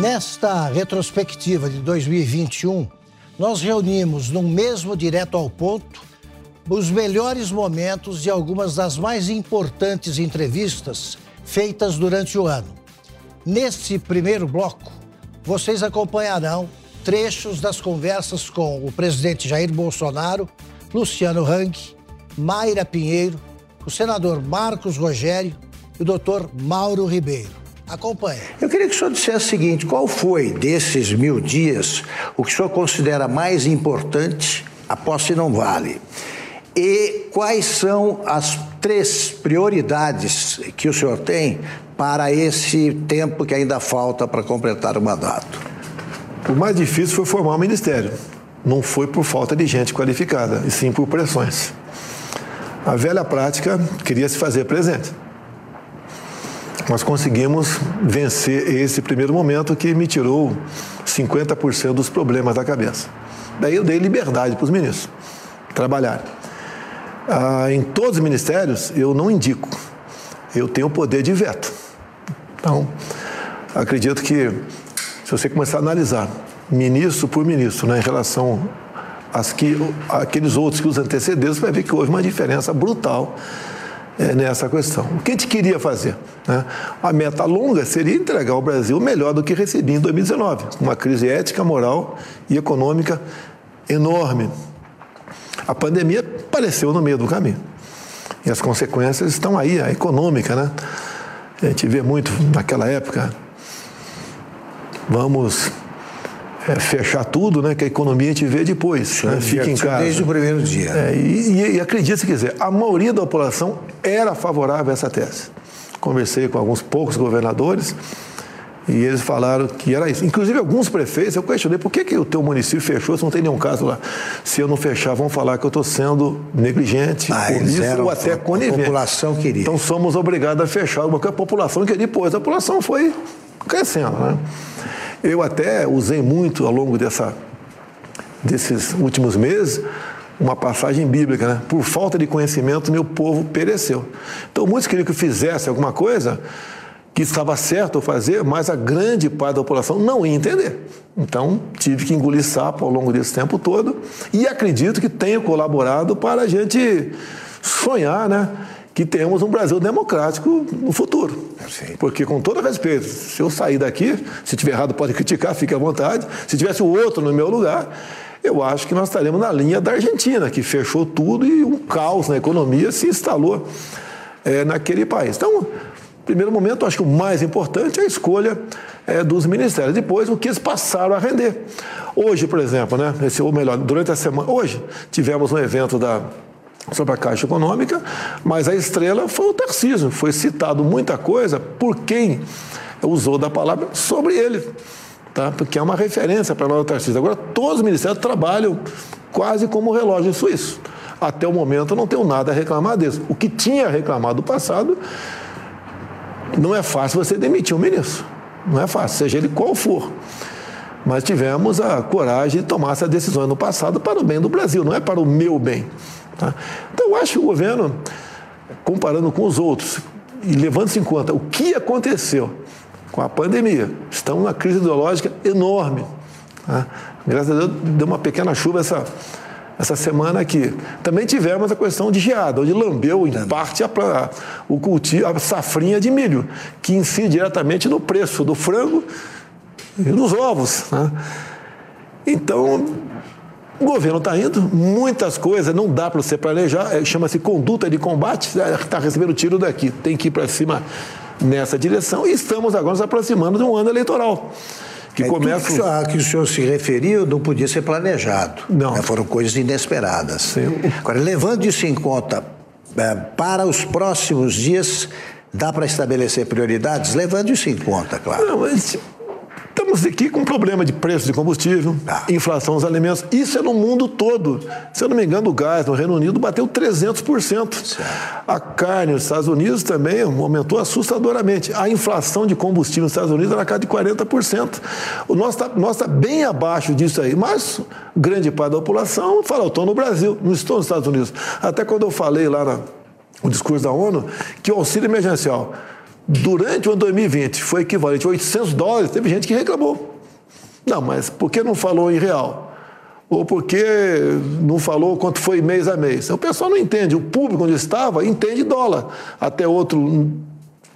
Nesta retrospectiva de 2021, nós reunimos num mesmo direto ao ponto os melhores momentos de algumas das mais importantes entrevistas feitas durante o ano. Neste primeiro bloco, vocês acompanharão trechos das conversas com o presidente Jair Bolsonaro, Luciano Hang, Mayra Pinheiro, o senador Marcos Rogério e o doutor Mauro Ribeiro. Acompanhe. Eu queria que o senhor dissesse o seguinte: qual foi desses mil dias o que o senhor considera mais importante? A posse não vale. E quais são as três prioridades que o senhor tem para esse tempo que ainda falta para completar o mandato? O mais difícil foi formar o ministério. Não foi por falta de gente qualificada, e sim por pressões. A velha prática queria se fazer presente nós conseguimos vencer esse primeiro momento que me tirou 50% dos problemas da cabeça. Daí eu dei liberdade para os ministros trabalhar. Ah, em todos os ministérios, eu não indico, eu tenho o poder de veto. Então, acredito que se você começar a analisar ministro por ministro né, em relação às que, àqueles outros que os antecederam, você vai ver que houve uma diferença brutal nessa questão. O que a gente queria fazer? Né? A meta longa seria entregar ao Brasil melhor do que recebia em 2019, uma crise ética, moral e econômica enorme. A pandemia apareceu no meio do caminho. E as consequências estão aí, a econômica, né? A gente vê muito naquela época. Vamos é, fechar tudo, né? Que a economia gente vê depois. Né? Fica em casa. Desde o primeiro dia. É, e, e, acredite se quiser, a maioria da população era favorável a essa tese. Conversei com alguns poucos governadores e eles falaram que era isso. Inclusive, alguns prefeitos, eu questionei por que, que o teu município fechou se não tem nenhum caso lá. Se eu não fechar, vão falar que eu estou sendo negligente, ah, ou até conivente. A população queria. Então, somos obrigados a fechar uma que a população queria. Depois, a população foi crescendo, né? Eu até usei muito ao longo dessa, desses últimos meses uma passagem bíblica, né? Por falta de conhecimento, meu povo pereceu. Então, muitos queriam que eu fizesse alguma coisa que estava certo fazer, mas a grande parte da população não ia entender. Então, tive que engolir sapo ao longo desse tempo todo e acredito que tenha colaborado para a gente sonhar, né? Que temos um Brasil democrático no futuro. Sim. Porque, com todo respeito, se eu sair daqui, se tiver errado pode criticar, fique à vontade. Se tivesse o outro no meu lugar, eu acho que nós estaremos na linha da Argentina, que fechou tudo e um caos na economia se instalou é, naquele país. Então, primeiro momento, acho que o mais importante é a escolha é, dos ministérios. Depois, o que eles passaram a render. Hoje, por exemplo, né, esse, ou melhor, durante a semana, hoje tivemos um evento da sobre a Caixa Econômica, mas a estrela foi o Tarcísio. Foi citado muita coisa por quem usou da palavra sobre ele, tá? porque é uma referência para nós o Tarcísio. Agora, todos os ministérios trabalham quase como relógio suíço. Até o momento, eu não tenho nada a reclamar disso. O que tinha reclamado do passado, não é fácil você demitir um ministro. Não é fácil, seja ele qual for. Mas tivemos a coragem de tomar essa decisão no passado para o bem do Brasil, não é para o meu bem. Tá? Então, eu acho que o governo, comparando com os outros, e levando-se em conta o que aconteceu com a pandemia, estamos numa crise ideológica enorme. Tá? Graças a Deus, deu uma pequena chuva essa, essa semana aqui. Também tivemos a questão de geada, onde lambeu em parte a, o cultivo, a safrinha de milho, que incide diretamente no preço do frango e dos ovos. Né? Então, o governo está indo, muitas coisas, não dá para você planejar, é, chama-se conduta de combate, está recebendo tiro daqui, tem que ir para cima nessa direção e estamos agora nos aproximando de um ano eleitoral que é, começa. Tudo que, o senhor, que o senhor se referiu não podia ser planejado. Não. Né? Foram coisas inesperadas. Sim. Agora, levando isso em conta, é, para os próximos dias, dá para estabelecer prioridades? Levando isso em conta, claro. Não, mas Estamos aqui com problema de preço de combustível, ah. inflação dos alimentos. Isso é no mundo todo. Se eu não me engano, o gás no Reino Unido bateu 300%. Certo. A carne nos Estados Unidos também aumentou assustadoramente. A inflação de combustível nos Estados Unidos era cá de 40%. O nosso está tá bem abaixo disso aí. Mas grande parte da população fala, eu estou no Brasil, não estou nos Estados Unidos. Até quando eu falei lá no discurso da ONU que o auxílio emergencial durante o ano 2020 foi equivalente a 800 dólares, teve gente que reclamou. Não, mas por que não falou em real? Ou por que não falou quanto foi mês a mês? O pessoal não entende. O público onde estava entende dólar. Até outro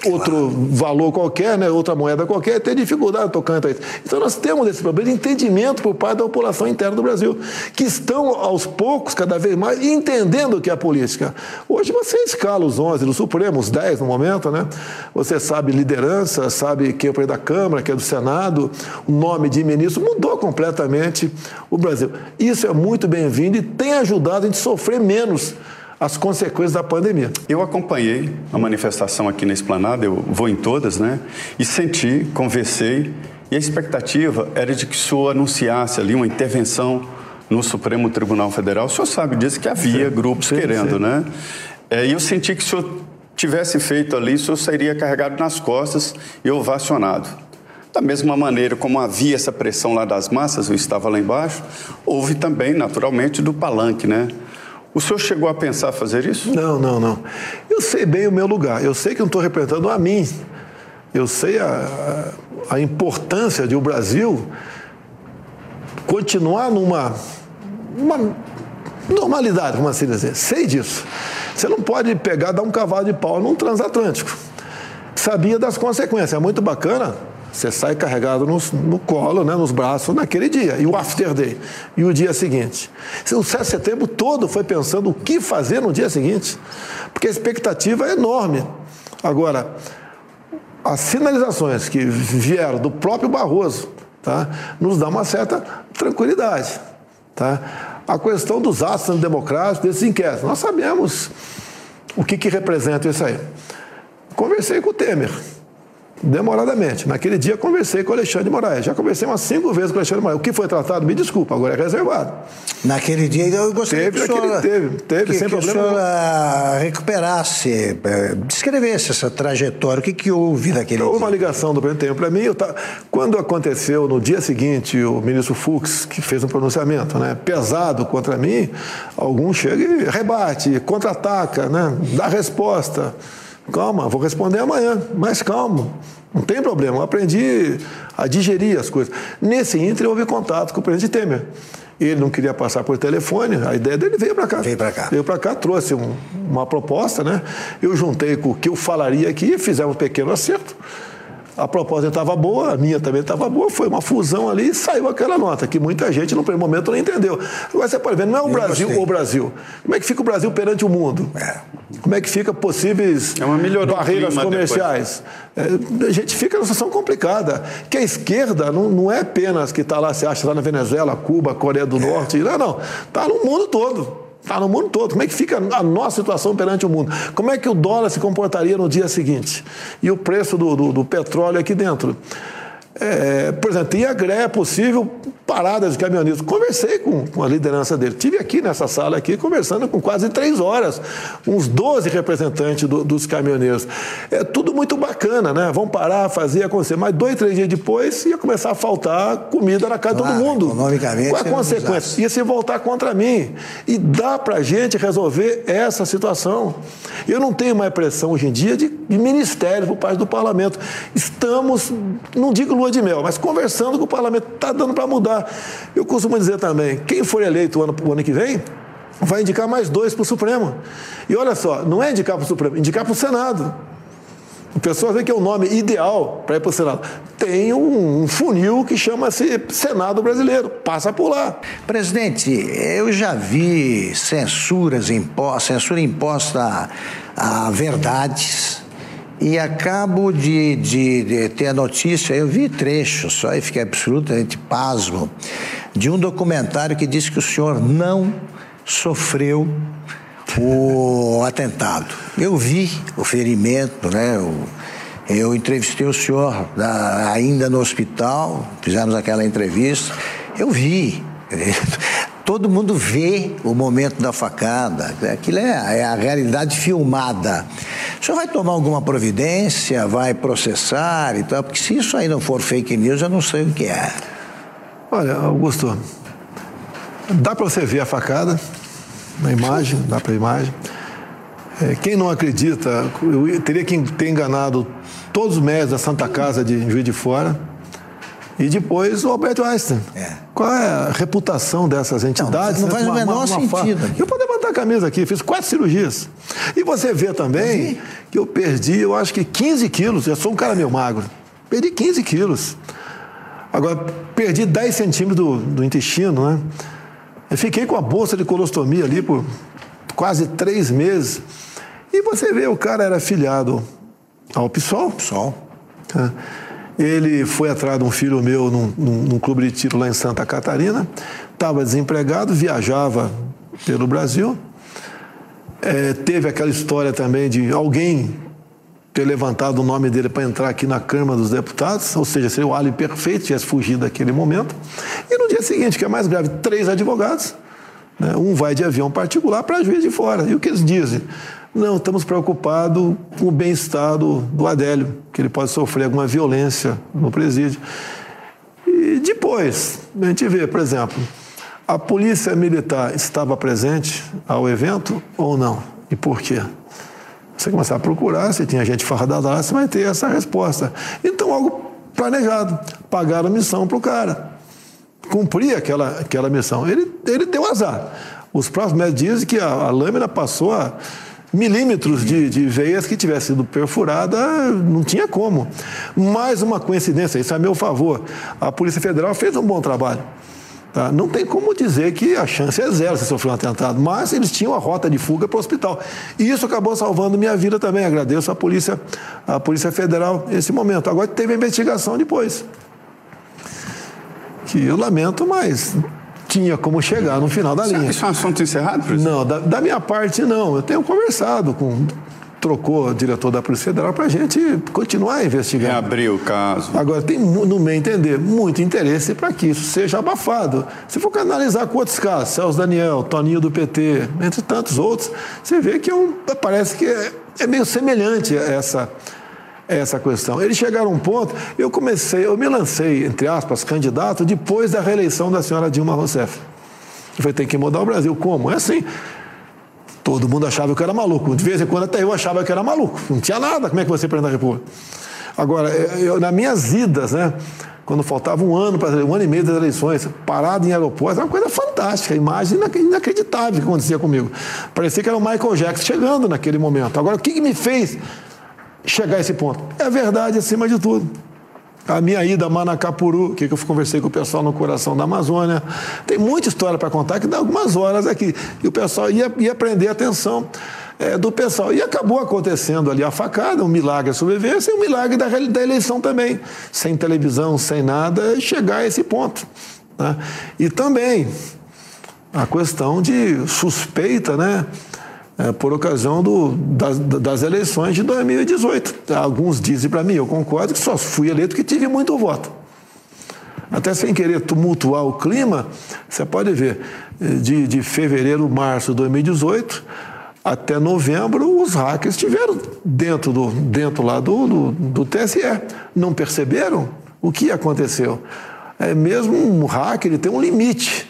outro valor qualquer, né, outra moeda qualquer, ter dificuldade tocante a isso. Então nós temos esse problema de entendimento por parte da população interna do Brasil, que estão aos poucos, cada vez mais, entendendo o que é a política. Hoje você escala os 11 do Supremo, os 10 no momento, né? Você sabe liderança, sabe quem é da Câmara, quem é do Senado, o nome de ministro, mudou completamente o Brasil. Isso é muito bem-vindo e tem ajudado a gente sofrer menos as consequências da pandemia. Eu acompanhei a manifestação aqui na Esplanada, eu vou em todas, né? E senti, conversei, e a expectativa era de que o senhor anunciasse ali uma intervenção no Supremo Tribunal Federal. O senhor sabe disso, que havia sim, grupos sim, querendo, sim. né? É, e eu senti que se o senhor tivesse feito ali, o senhor seria carregado nas costas e ovacionado. Da mesma maneira como havia essa pressão lá das massas, eu estava lá embaixo, houve também, naturalmente, do palanque, né? O senhor chegou a pensar fazer isso? Não, não, não. Eu sei bem o meu lugar. Eu sei que não estou representando a mim. Eu sei a, a importância de o Brasil continuar numa uma normalidade, vamos assim dizer. Sei disso. Você não pode pegar, dar um cavalo de pau num transatlântico. Sabia das consequências. É muito bacana você sai carregado no, no colo, né, nos braços, naquele dia. E o after day. E o dia seguinte. O 7 de setembro todo foi pensando o que fazer no dia seguinte. Porque a expectativa é enorme. Agora, as sinalizações que vieram do próprio Barroso tá, nos dá uma certa tranquilidade. Tá? A questão dos atos democráticos, desses inquéritos. Nós sabemos o que, que representa isso aí. Conversei com o Temer demoradamente. Naquele dia conversei com o Alexandre de Moraes. Já conversei umas cinco vezes com o Alexandre de Moraes. O que foi tratado, me desculpa, agora é reservado. Naquele dia eu gostaria teve, que o senhor, teve, teve, que, sem que problema. o senhor uh, recuperasse, uh, descrevesse essa trajetória. O que, que houve naquele Houve dia? uma ligação do presidente para mim. Eu tá, quando aconteceu no dia seguinte o ministro Fux, que fez um pronunciamento né, pesado contra mim, algum chega e rebate, contra-ataca, né, dá resposta. Calma, vou responder amanhã, mas calma. Não tem problema, eu aprendi a digerir as coisas. Nesse ínter, houve contato com o presidente Temer. Ele não queria passar por telefone, a ideia dele veio para cá. Veio para cá. Veio para cá, trouxe um, uma proposta, né? Eu juntei com o que eu falaria aqui, fizemos um pequeno acerto. A proposta estava boa, a minha também estava boa, foi uma fusão ali e saiu aquela nota, que muita gente no primeiro momento não entendeu. Agora você pode ver, não é o Eu Brasil ou o Brasil. Como é que fica o Brasil perante o mundo? É. Como é que fica possíveis é barreiras comerciais? É, a gente fica numa situação complicada. Que a esquerda não, não é apenas que está lá, se acha, está na Venezuela, Cuba, Coreia do é. Norte. Não, não. Está no mundo todo. Está no mundo todo. Como é que fica a nossa situação perante o mundo? Como é que o dólar se comportaria no dia seguinte? E o preço do, do, do petróleo aqui dentro? É, por exemplo, tinha greve possível, paradas de caminhonistas. Conversei com, com a liderança dele. Tive aqui nessa sala aqui conversando com quase três horas, uns 12 representantes do, dos caminhoneiros. É tudo muito bacana, né? Vão parar, fazer acontecer. Mas dois, três dias depois ia começar a faltar comida na casa de todo mundo. Economicamente. Qual a consequência? Ia se voltar contra mim. E dá para gente resolver essa situação. Eu não tenho mais pressão hoje em dia de, de ministério por parte do parlamento. Estamos, não digo lua de mel, mas conversando com o parlamento, está dando para mudar. Eu costumo dizer também, quem for eleito o ano, o ano que vem, vai indicar mais dois para o Supremo. E olha só, não é indicar para o Supremo, indicar para o Senado. O pessoal vê que é o nome ideal para ir para o Senado. Tem um, funil que chama-se Senado Brasileiro. Passa por lá. Presidente, eu já vi censuras impostas, censura imposta a verdades. E acabo de, de, de, ter a notícia, eu vi trechos só e fiquei absolutamente pasmo, de um documentário que diz que o senhor não sofreu o atentado. Eu vi o ferimento, né? Eu, eu entrevistei o senhor da, ainda no hospital, fizemos aquela entrevista. Eu vi. Todo mundo vê o momento da facada. Aquilo é, é a realidade filmada. O senhor vai tomar alguma providência, vai processar e tal? Porque se isso aí não for fake news, eu não sei o que é. Olha, Augusto, dá para você ver a facada na imagem, dá para a imagem. É, quem não acredita, eu teria que ter enganado todos os médicos da Santa Casa de Juiz de Fora e depois o Alberto Einstein. É. Qual é a reputação dessas entidades? Não, não faz o menor uma, uma sentido. Eu posso levantar a camisa aqui, fiz quatro cirurgias. E você vê também que eu perdi, eu acho que 15 quilos, eu sou um cara meio magro. Perdi 15 quilos. Agora, perdi 10 centímetros do, do intestino, né? Eu fiquei com a bolsa de colostomia ali por quase três meses. E você vê, o cara era filiado ao PSOL. PSOL. É. Ele foi atrás de um filho meu num, num, num clube de tiro lá em Santa Catarina. Estava desempregado, viajava pelo Brasil. É, teve aquela história também de alguém ter levantado o nome dele para entrar aqui na Câmara dos Deputados, ou seja, seria o álibi perfeito, tivesse fugido daquele momento. E no dia seguinte, que é mais grave, três advogados, né? um vai de avião particular para juiz de fora. E o que eles dizem? Não, estamos preocupados com o bem-estar do, do Adélio, que ele pode sofrer alguma violência no presídio. E depois, a gente vê, por exemplo, a polícia militar estava presente ao evento ou não? E por quê? Você começar a procurar, se tinha gente fardada lá, você vai ter essa resposta. Então, algo planejado. Pagaram missão para o cara. Cumprir aquela, aquela missão. Ele, ele deu azar. Os próximos médicos dizem que a, a lâmina passou a milímetros de, de veias que tivesse sido perfurada, não tinha como. Mais uma coincidência, isso é a meu favor. A Polícia Federal fez um bom trabalho. Tá? Não tem como dizer que a chance é zero se sofrer um atentado, mas eles tinham a rota de fuga para o hospital. E isso acabou salvando minha vida também. Agradeço à Polícia, à Polícia Federal nesse momento. Agora teve a investigação depois. Que eu lamento, mas tinha como chegar no final da linha. Isso é um assunto encerrado, presidente? Não, da, da minha parte não. Eu tenho conversado com trocou o diretor da Polícia Federal para a gente continuar investigando. Reabrir o caso. Agora, tem, no meu entender, muito interesse para que isso seja abafado. Se for analisar com outros casos, Celso Daniel, Toninho do PT, entre tantos outros, você vê que é um, parece que é, é meio semelhante a essa, essa questão. Eles chegaram a um ponto, eu comecei, eu me lancei, entre aspas, candidato depois da reeleição da senhora Dilma Rousseff. Eu falei, tem que mudar o Brasil. Como? É assim. Todo mundo achava que eu era maluco. De vez em quando até eu achava que eu era maluco. Não tinha nada. Como é que você prende a República? Agora, eu, nas minhas idas, né? Quando faltava um ano, para um ano e meio das eleições, parado em aeroporto, era uma coisa fantástica, imagem inacreditável que acontecia comigo. Parecia que era o Michael Jackson chegando naquele momento. Agora, o que, que me fez chegar a esse ponto? É verdade acima de tudo a minha ida a Manacapuru, que eu conversei com o pessoal no coração da Amazônia. Tem muita história para contar que dá algumas horas aqui. E o pessoal ia, ia prender a atenção é, do pessoal. E acabou acontecendo ali a facada, um milagre a sobrevivência e um milagre da, da eleição também. Sem televisão, sem nada, chegar a esse ponto. Né? E também a questão de suspeita, né? É, por ocasião do, das, das, eleições de 2018. Alguns dizem para mim, eu concordo, que só fui eleito que tive muito voto. Até sem querer tumultuar o clima, você pode ver, de, de fevereiro, março de 2018 até novembro, os hackers estiveram dentro, do, dentro lá do, do, do TSE. Não perceberam o que aconteceu. É, mesmo um hacker ele tem um limite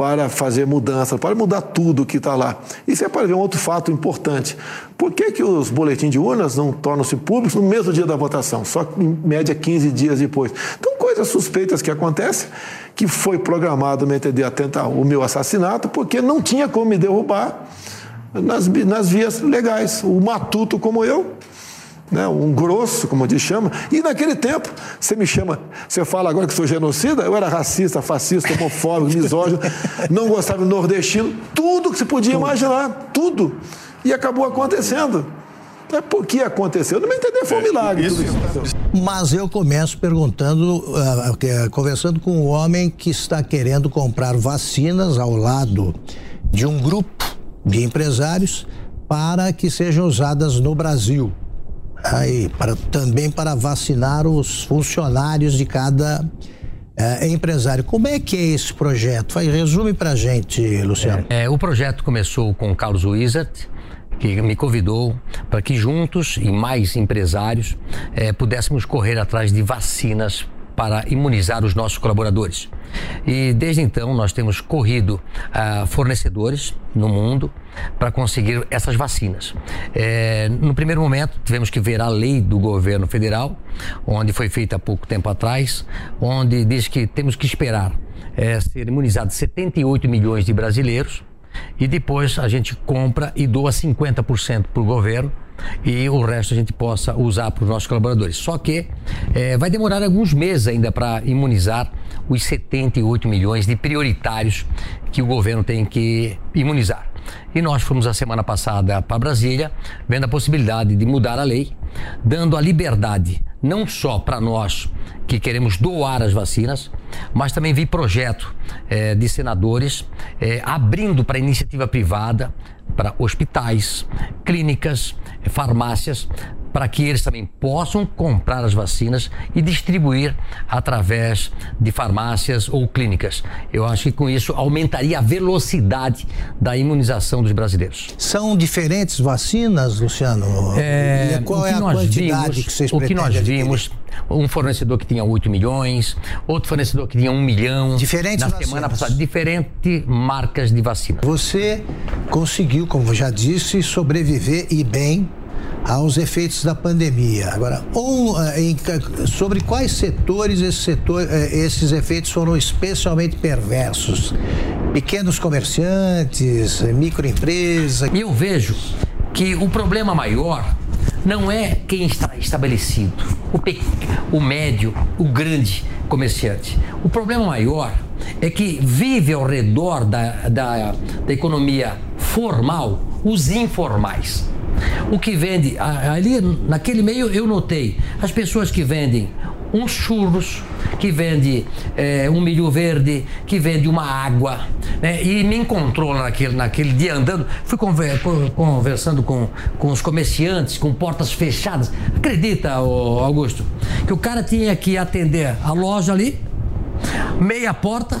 para fazer mudança, para mudar tudo que está lá. Isso é para ver um outro fato importante. Por que, que os boletins de urnas não tornam-se públicos no mesmo dia da votação, só em média 15 dias depois? Então, coisas suspeitas que acontecem, que foi programado me entender o meu assassinato, porque não tinha como me derrubar nas, nas vias legais. O matuto como eu né, um grosso, como diz chama. E naquele tempo, você me chama, você fala agora que sou genocida, eu era racista, fascista, homofóbico, misógino, não gostava do nordestino, tudo que se podia tudo. imaginar, tudo. E acabou acontecendo. É por que aconteceu? Não me entender, foi um milagre. Isso. Isso. Mas eu começo perguntando, uh, conversando com um homem que está querendo comprar vacinas ao lado de um grupo de empresários para que sejam usadas no Brasil aí, para, também para vacinar os funcionários de cada é, empresário. Como é que é esse projeto? Vai, resume para a gente, Luciano. É, é, o projeto começou com Carlos Wizard, que me convidou para que juntos e mais empresários é, pudéssemos correr atrás de vacinas para imunizar os nossos colaboradores. E desde então nós temos corrido a fornecedores no mundo para conseguir essas vacinas. É, no primeiro momento tivemos que ver a lei do governo federal, onde foi feita há pouco tempo atrás, onde diz que temos que esperar é, ser imunizados 78 milhões de brasileiros e depois a gente compra e doa 50% para o governo e o resto a gente possa usar para os nossos colaboradores. Só que é, vai demorar alguns meses ainda para imunizar os 78 milhões de prioritários que o governo tem que imunizar. E nós fomos a semana passada para Brasília, vendo a possibilidade de mudar a lei, dando a liberdade não só para nós que queremos doar as vacinas, mas também vi projeto é, de senadores é, abrindo para iniciativa privada, para hospitais, clínicas, farmácias, para que eles também possam comprar as vacinas e distribuir através de farmácias ou clínicas. Eu acho que com isso aumentaria a velocidade da imunização dos brasileiros. São diferentes vacinas, Luciano? É, e qual é a quantidade vimos, que vocês O que nós vimos, um fornecedor que tinha 8 milhões, outro fornecedor que tinha 1 milhão. Diferentes Na vacinas. semana passada, diferentes marcas de vacina. Você conseguiu, como já disse, sobreviver e bem aos efeitos da pandemia. Agora, um, eh, em, sobre quais setores esse setor, eh, esses efeitos foram especialmente perversos? Pequenos comerciantes, microempresas? E eu vejo que o problema maior não é quem está estabelecido, o, pe... o médio, o grande comerciante. O problema maior é que vive ao redor da, da, da economia formal os informais. O que vende, ali naquele meio eu notei, as pessoas que vendem uns churros, que vende é, um milho verde, que vende uma água, né? e me encontrou naquele, naquele dia andando, fui conver, conversando com, com os comerciantes, com portas fechadas. Acredita, Augusto, que o cara tinha que atender a loja ali, meia porta,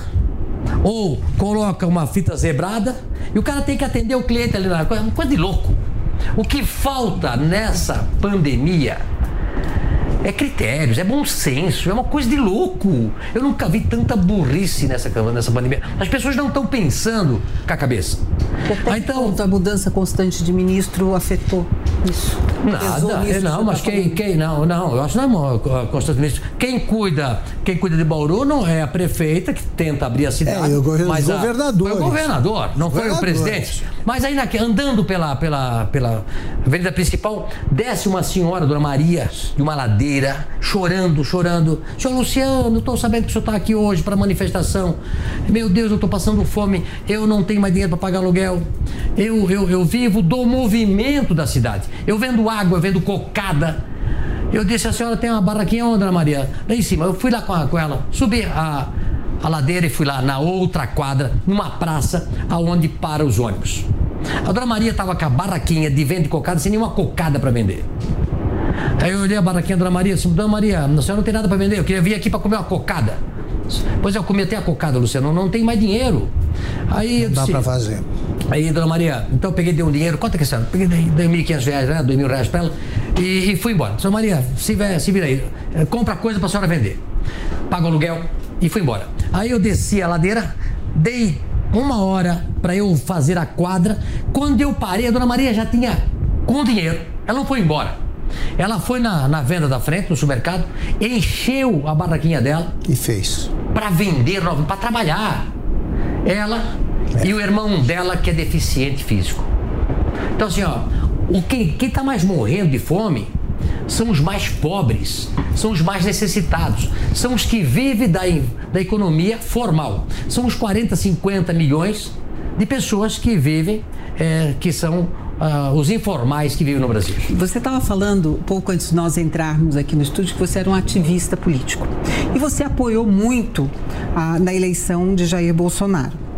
ou coloca uma fita zebrada, e o cara tem que atender o cliente ali na coisa, coisa de louco. O que falta nessa pandemia é critérios, é bom senso, é uma coisa de louco. Eu nunca vi tanta burrice nessa, nessa pandemia. As pessoas não estão pensando com a cabeça. Até então, a mudança constante de ministro afetou isso? Nada, é, não, mas tá quem, quem, não, não, eu acho que não é constante de ministro. Quem cuida, quem cuida de Bauru não é a prefeita que tenta abrir a cidade. É, o mas governador. Foi o governador, não foi o presidente. Mas aí andando pela, pela, pela avenida principal, desce uma senhora, Dona Maria, de uma ladeira, chorando, chorando. Senhor Luciano, estou sabendo que o senhor está aqui hoje para manifestação. Meu Deus, eu estou passando fome, eu não tenho mais dinheiro para pagar aluguel. Eu, eu, eu vivo do movimento da cidade. Eu vendo água, eu vendo cocada. Eu disse, a senhora tem uma barraquinha onde, Dona Maria? Lá em cima. Eu fui lá com, a, com ela, subi a, a ladeira e fui lá na outra quadra, numa praça, aonde para os ônibus. A Dona Maria estava com a barraquinha de venda de cocada sem nenhuma cocada para vender. Aí eu olhei a barraquinha da Dona Maria e disse, Dona Maria, a senhora não tem nada para vender, eu queria vir aqui para comer uma cocada. Pois eu comi até a cocada, Luciano, não tem mais dinheiro. Aí não dá para fazer. Aí, dona Maria, então eu peguei, dei um dinheiro, quanto é que é isso? Peguei, dei, dei 1.500 reais, né? 2 mil reais para ela e, e, fui embora. Dona Maria, se, se vira aí, eh, compra coisa para a senhora vender. Paga o aluguel e fui embora. Aí eu desci a ladeira, dei uma hora para eu fazer a quadra. Quando eu parei, a dona Maria já tinha com dinheiro. Ela não foi embora. Ela foi na, na venda da frente, no supermercado, encheu a barraquinha dela. E fez. Para vender, para trabalhar. Ela e o irmão dela, que é deficiente físico. Então, assim, ó, o quem está mais morrendo de fome são os mais pobres, são os mais necessitados, são os que vivem da, da economia formal. São os 40, 50 milhões de pessoas que vivem, é, que são uh, os informais que vivem no Brasil. Você estava falando, pouco antes de nós entrarmos aqui no estúdio, que você era um ativista político. E você apoiou muito na eleição de Jair Bolsonaro.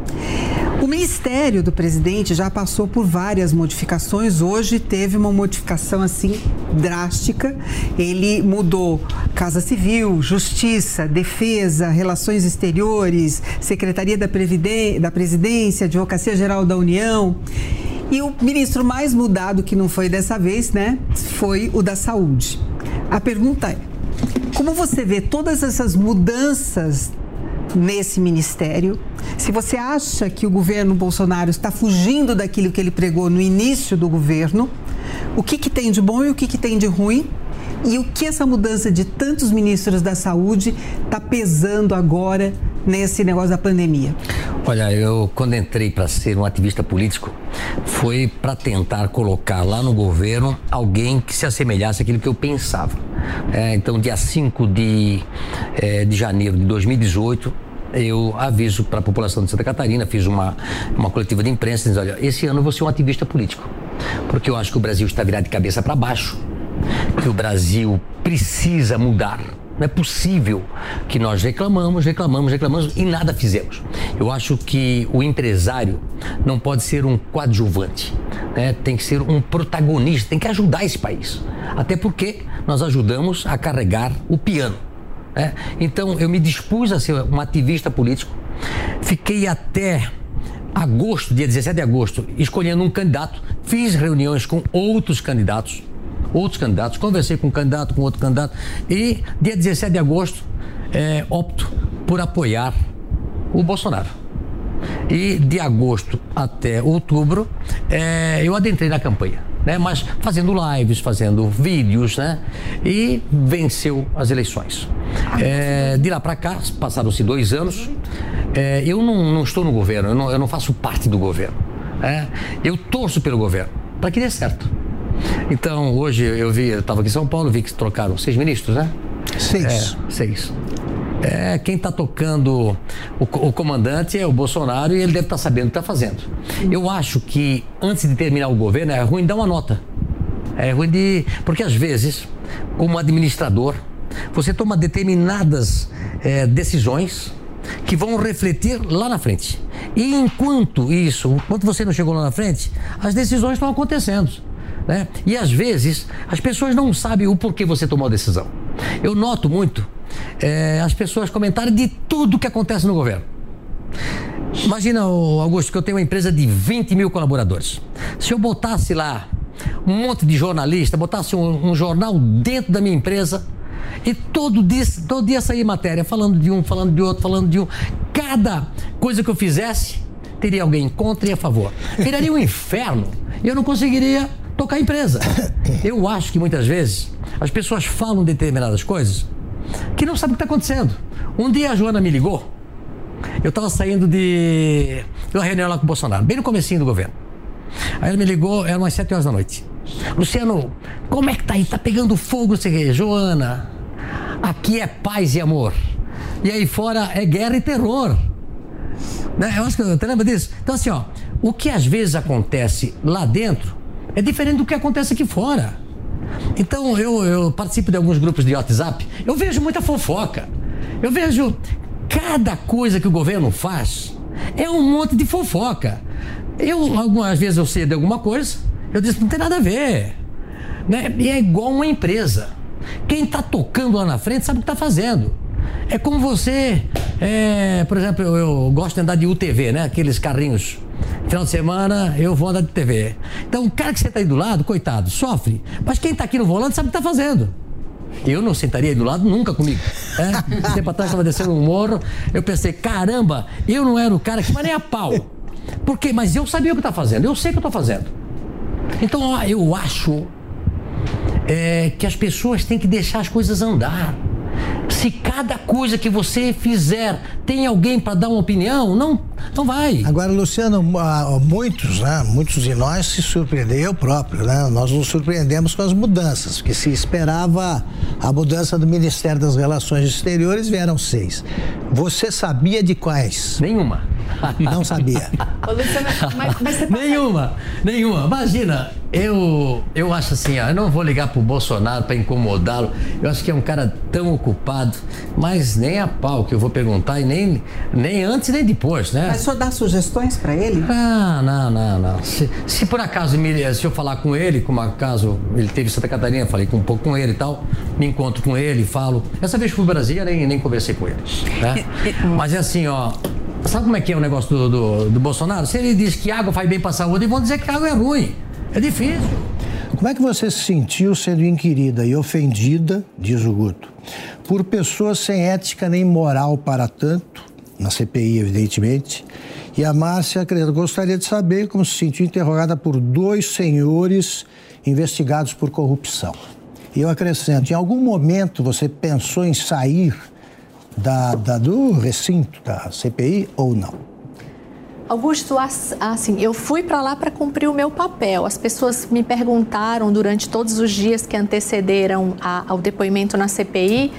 O ministério do presidente já passou por várias modificações. Hoje teve uma modificação assim drástica. Ele mudou Casa Civil, Justiça, Defesa, Relações Exteriores, Secretaria da, da Presidência, Advocacia Geral da União. E o ministro mais mudado, que não foi dessa vez, né, foi o da Saúde. A pergunta é: como você vê todas essas mudanças nesse ministério? Se você acha que o governo Bolsonaro está fugindo daquilo que ele pregou no início do governo, o que, que tem de bom e o que, que tem de ruim? E o que essa mudança de tantos ministros da saúde está pesando agora nesse negócio da pandemia? Olha, eu quando entrei para ser um ativista político, foi para tentar colocar lá no governo alguém que se assemelhasse àquilo que eu pensava. É, então, dia 5 de, é, de janeiro de 2018, eu aviso para a população de Santa Catarina, fiz uma, uma coletiva de imprensa, dizendo, olha, esse ano eu vou ser um ativista político, porque eu acho que o Brasil está virado de cabeça para baixo, que o Brasil precisa mudar não é possível que nós reclamamos, reclamamos, reclamamos e nada fizemos. Eu acho que o empresário não pode ser um coadjuvante, né? tem que ser um protagonista, tem que ajudar esse país. Até porque nós ajudamos a carregar o piano. Né? Então eu me dispus a ser um ativista político, fiquei até agosto, dia 17 de agosto, escolhendo um candidato, fiz reuniões com outros candidatos outros candidatos, conversei com um candidato, com outro candidato, e dia 17 de agosto é, opto por apoiar o Bolsonaro. E de agosto até outubro é, eu adentrei na campanha. Né, mas fazendo lives, fazendo vídeos, né? E venceu as eleições. É, de lá para cá, passaram-se dois anos. É, eu não, não, estou no governo, eu não, eu não faço parte do governo. É, eu torço pelo governo para que dê certo. Então, hoje eu vi, eu estava aqui em São Paulo, vi que trocaram seis ministros, né? Seis. É, seis. É, quem está tocando o, o, comandante é o Bolsonaro e ele deve estar tá sabendo o que está fazendo. Eu acho que antes de terminar o governo é ruim dar uma nota. É ruim de. Porque às vezes, como administrador, você toma determinadas é, decisões que vão refletir lá na frente. E enquanto isso, enquanto você não chegou lá na frente, as decisões estão acontecendo. Né? E às vezes as pessoas não sabem o porquê você tomou a decisão. Eu noto muito é, as pessoas comentarem de tudo que acontece no governo. Imagina, Augusto, que eu tenho uma empresa de 20 mil colaboradores. Se eu botasse lá um monte de jornalista, botasse um, um jornal dentro da minha empresa e todo dia, todo dia sair matéria, falando de um, falando de outro, falando de um. Cada coisa que eu fizesse, teria alguém contra e a favor. Viraria um inferno. E eu não conseguiria tocar a empresa. Eu acho que muitas vezes as pessoas falam determinadas coisas que não sabem o que está acontecendo. Um dia a Joana me ligou, eu estava saindo de uma reunião lá com o Bolsonaro, bem no comecinho do governo. Aí ela me ligou, eram umas sete horas da noite. Luciano, como é que tá aí? Tá pegando fogo, sei Joana, aqui é paz e amor. E aí fora é guerra e terror. Né? Eu acho que você lembra disso? Então assim, ó, o que às vezes acontece lá dentro é diferente do que acontece aqui fora. Então, eu, eu participo de alguns grupos de WhatsApp, eu vejo muita fofoca. Eu vejo cada coisa que o governo faz é um monte de fofoca. Eu, algumas vezes, eu sei de alguma coisa, eu disse, não tem nada a ver. Né? E é igual uma empresa. Quem está tocando lá na frente sabe o que está fazendo. É como você, é, por exemplo, eu, eu, gosto de andar de UTV, né? Aqueles carrinhos Final de semana eu vou andar de TV. Então o cara que você está aí do lado, coitado, sofre. Mas quem está aqui no volante sabe o que está fazendo. Eu não sentaria do lado nunca comigo. É? Tempo atrás estava descendo um morro, eu pensei, caramba, eu não era o cara que, mas nem a pau. Por quê? Mas eu sabia o que estava fazendo, eu sei o que estou fazendo. Então, ó, eu acho é, que as pessoas têm que deixar as coisas andar. Se cada coisa que você fizer tem alguém para dar uma opinião, não, não vai. Agora, Luciano, muitos, né, muitos de nós se surpreendem, eu próprio, né, nós nos surpreendemos com as mudanças, porque se esperava a mudança do Ministério das Relações Exteriores, vieram seis. Você sabia de quais? Nenhuma. Não sabia. Luciano, mas, mas você nenhuma, nenhuma. Imagina, eu, eu acho assim, ó, eu não vou ligar pro Bolsonaro para incomodá-lo. Eu acho que é um cara tão ocupado, mas nem a pau que eu vou perguntar e nem, nem antes nem depois, né? Mas senhor dá sugestões para ele? Ah, não, não, não. Se, se por acaso me, se eu falar com ele, como acaso ele teve Santa Catarina, falei um pouco com ele e tal, me encontro com ele, falo. Essa vez fui pro Brasília, nem, nem conversei com ele. Né? Mas é assim, ó. Sabe como é que é o negócio do, do, do Bolsonaro? Se ele diz que água faz bem para a saúde, vão dizer que água é ruim. É difícil. Como é que você se sentiu sendo inquirida e ofendida, diz o Guto, por pessoas sem ética nem moral para tanto, na CPI, evidentemente, e a Márcia gostaria de saber como se sentiu interrogada por dois senhores investigados por corrupção. E eu acrescento, em algum momento você pensou em sair da, da, do recinto da CPI ou não? Augusto, assim, eu fui para lá para cumprir o meu papel. As pessoas me perguntaram durante todos os dias que antecederam a, ao depoimento na CPI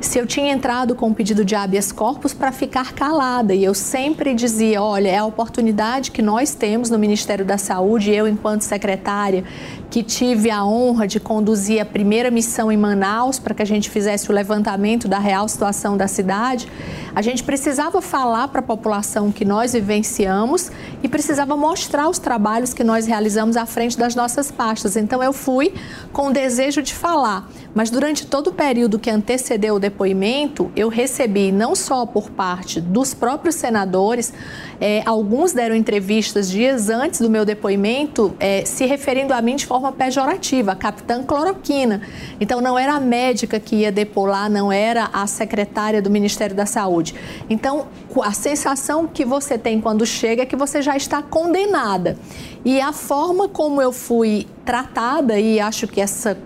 se eu tinha entrado com o pedido de habeas corpus para ficar calada. E eu sempre dizia: olha, é a oportunidade que nós temos no Ministério da Saúde, eu, enquanto secretária, que tive a honra de conduzir a primeira missão em Manaus para que a gente fizesse o levantamento da real situação da cidade. A gente precisava falar para a população que nós vivenciamos e precisava mostrar os trabalhos que nós realizamos à frente das nossas pastas. Então, eu fui com o desejo de falar. Mas durante todo o período que antecedeu o depoimento, eu recebi não só por parte dos próprios senadores, é, alguns deram entrevistas dias antes do meu depoimento é, se referindo a mim de forma pejorativa, capitã cloroquina. Então não era a médica que ia depor lá, não era a secretária do Ministério da Saúde. Então a sensação que você tem quando chega é que você já está condenada. E a forma como eu fui tratada, e acho que essa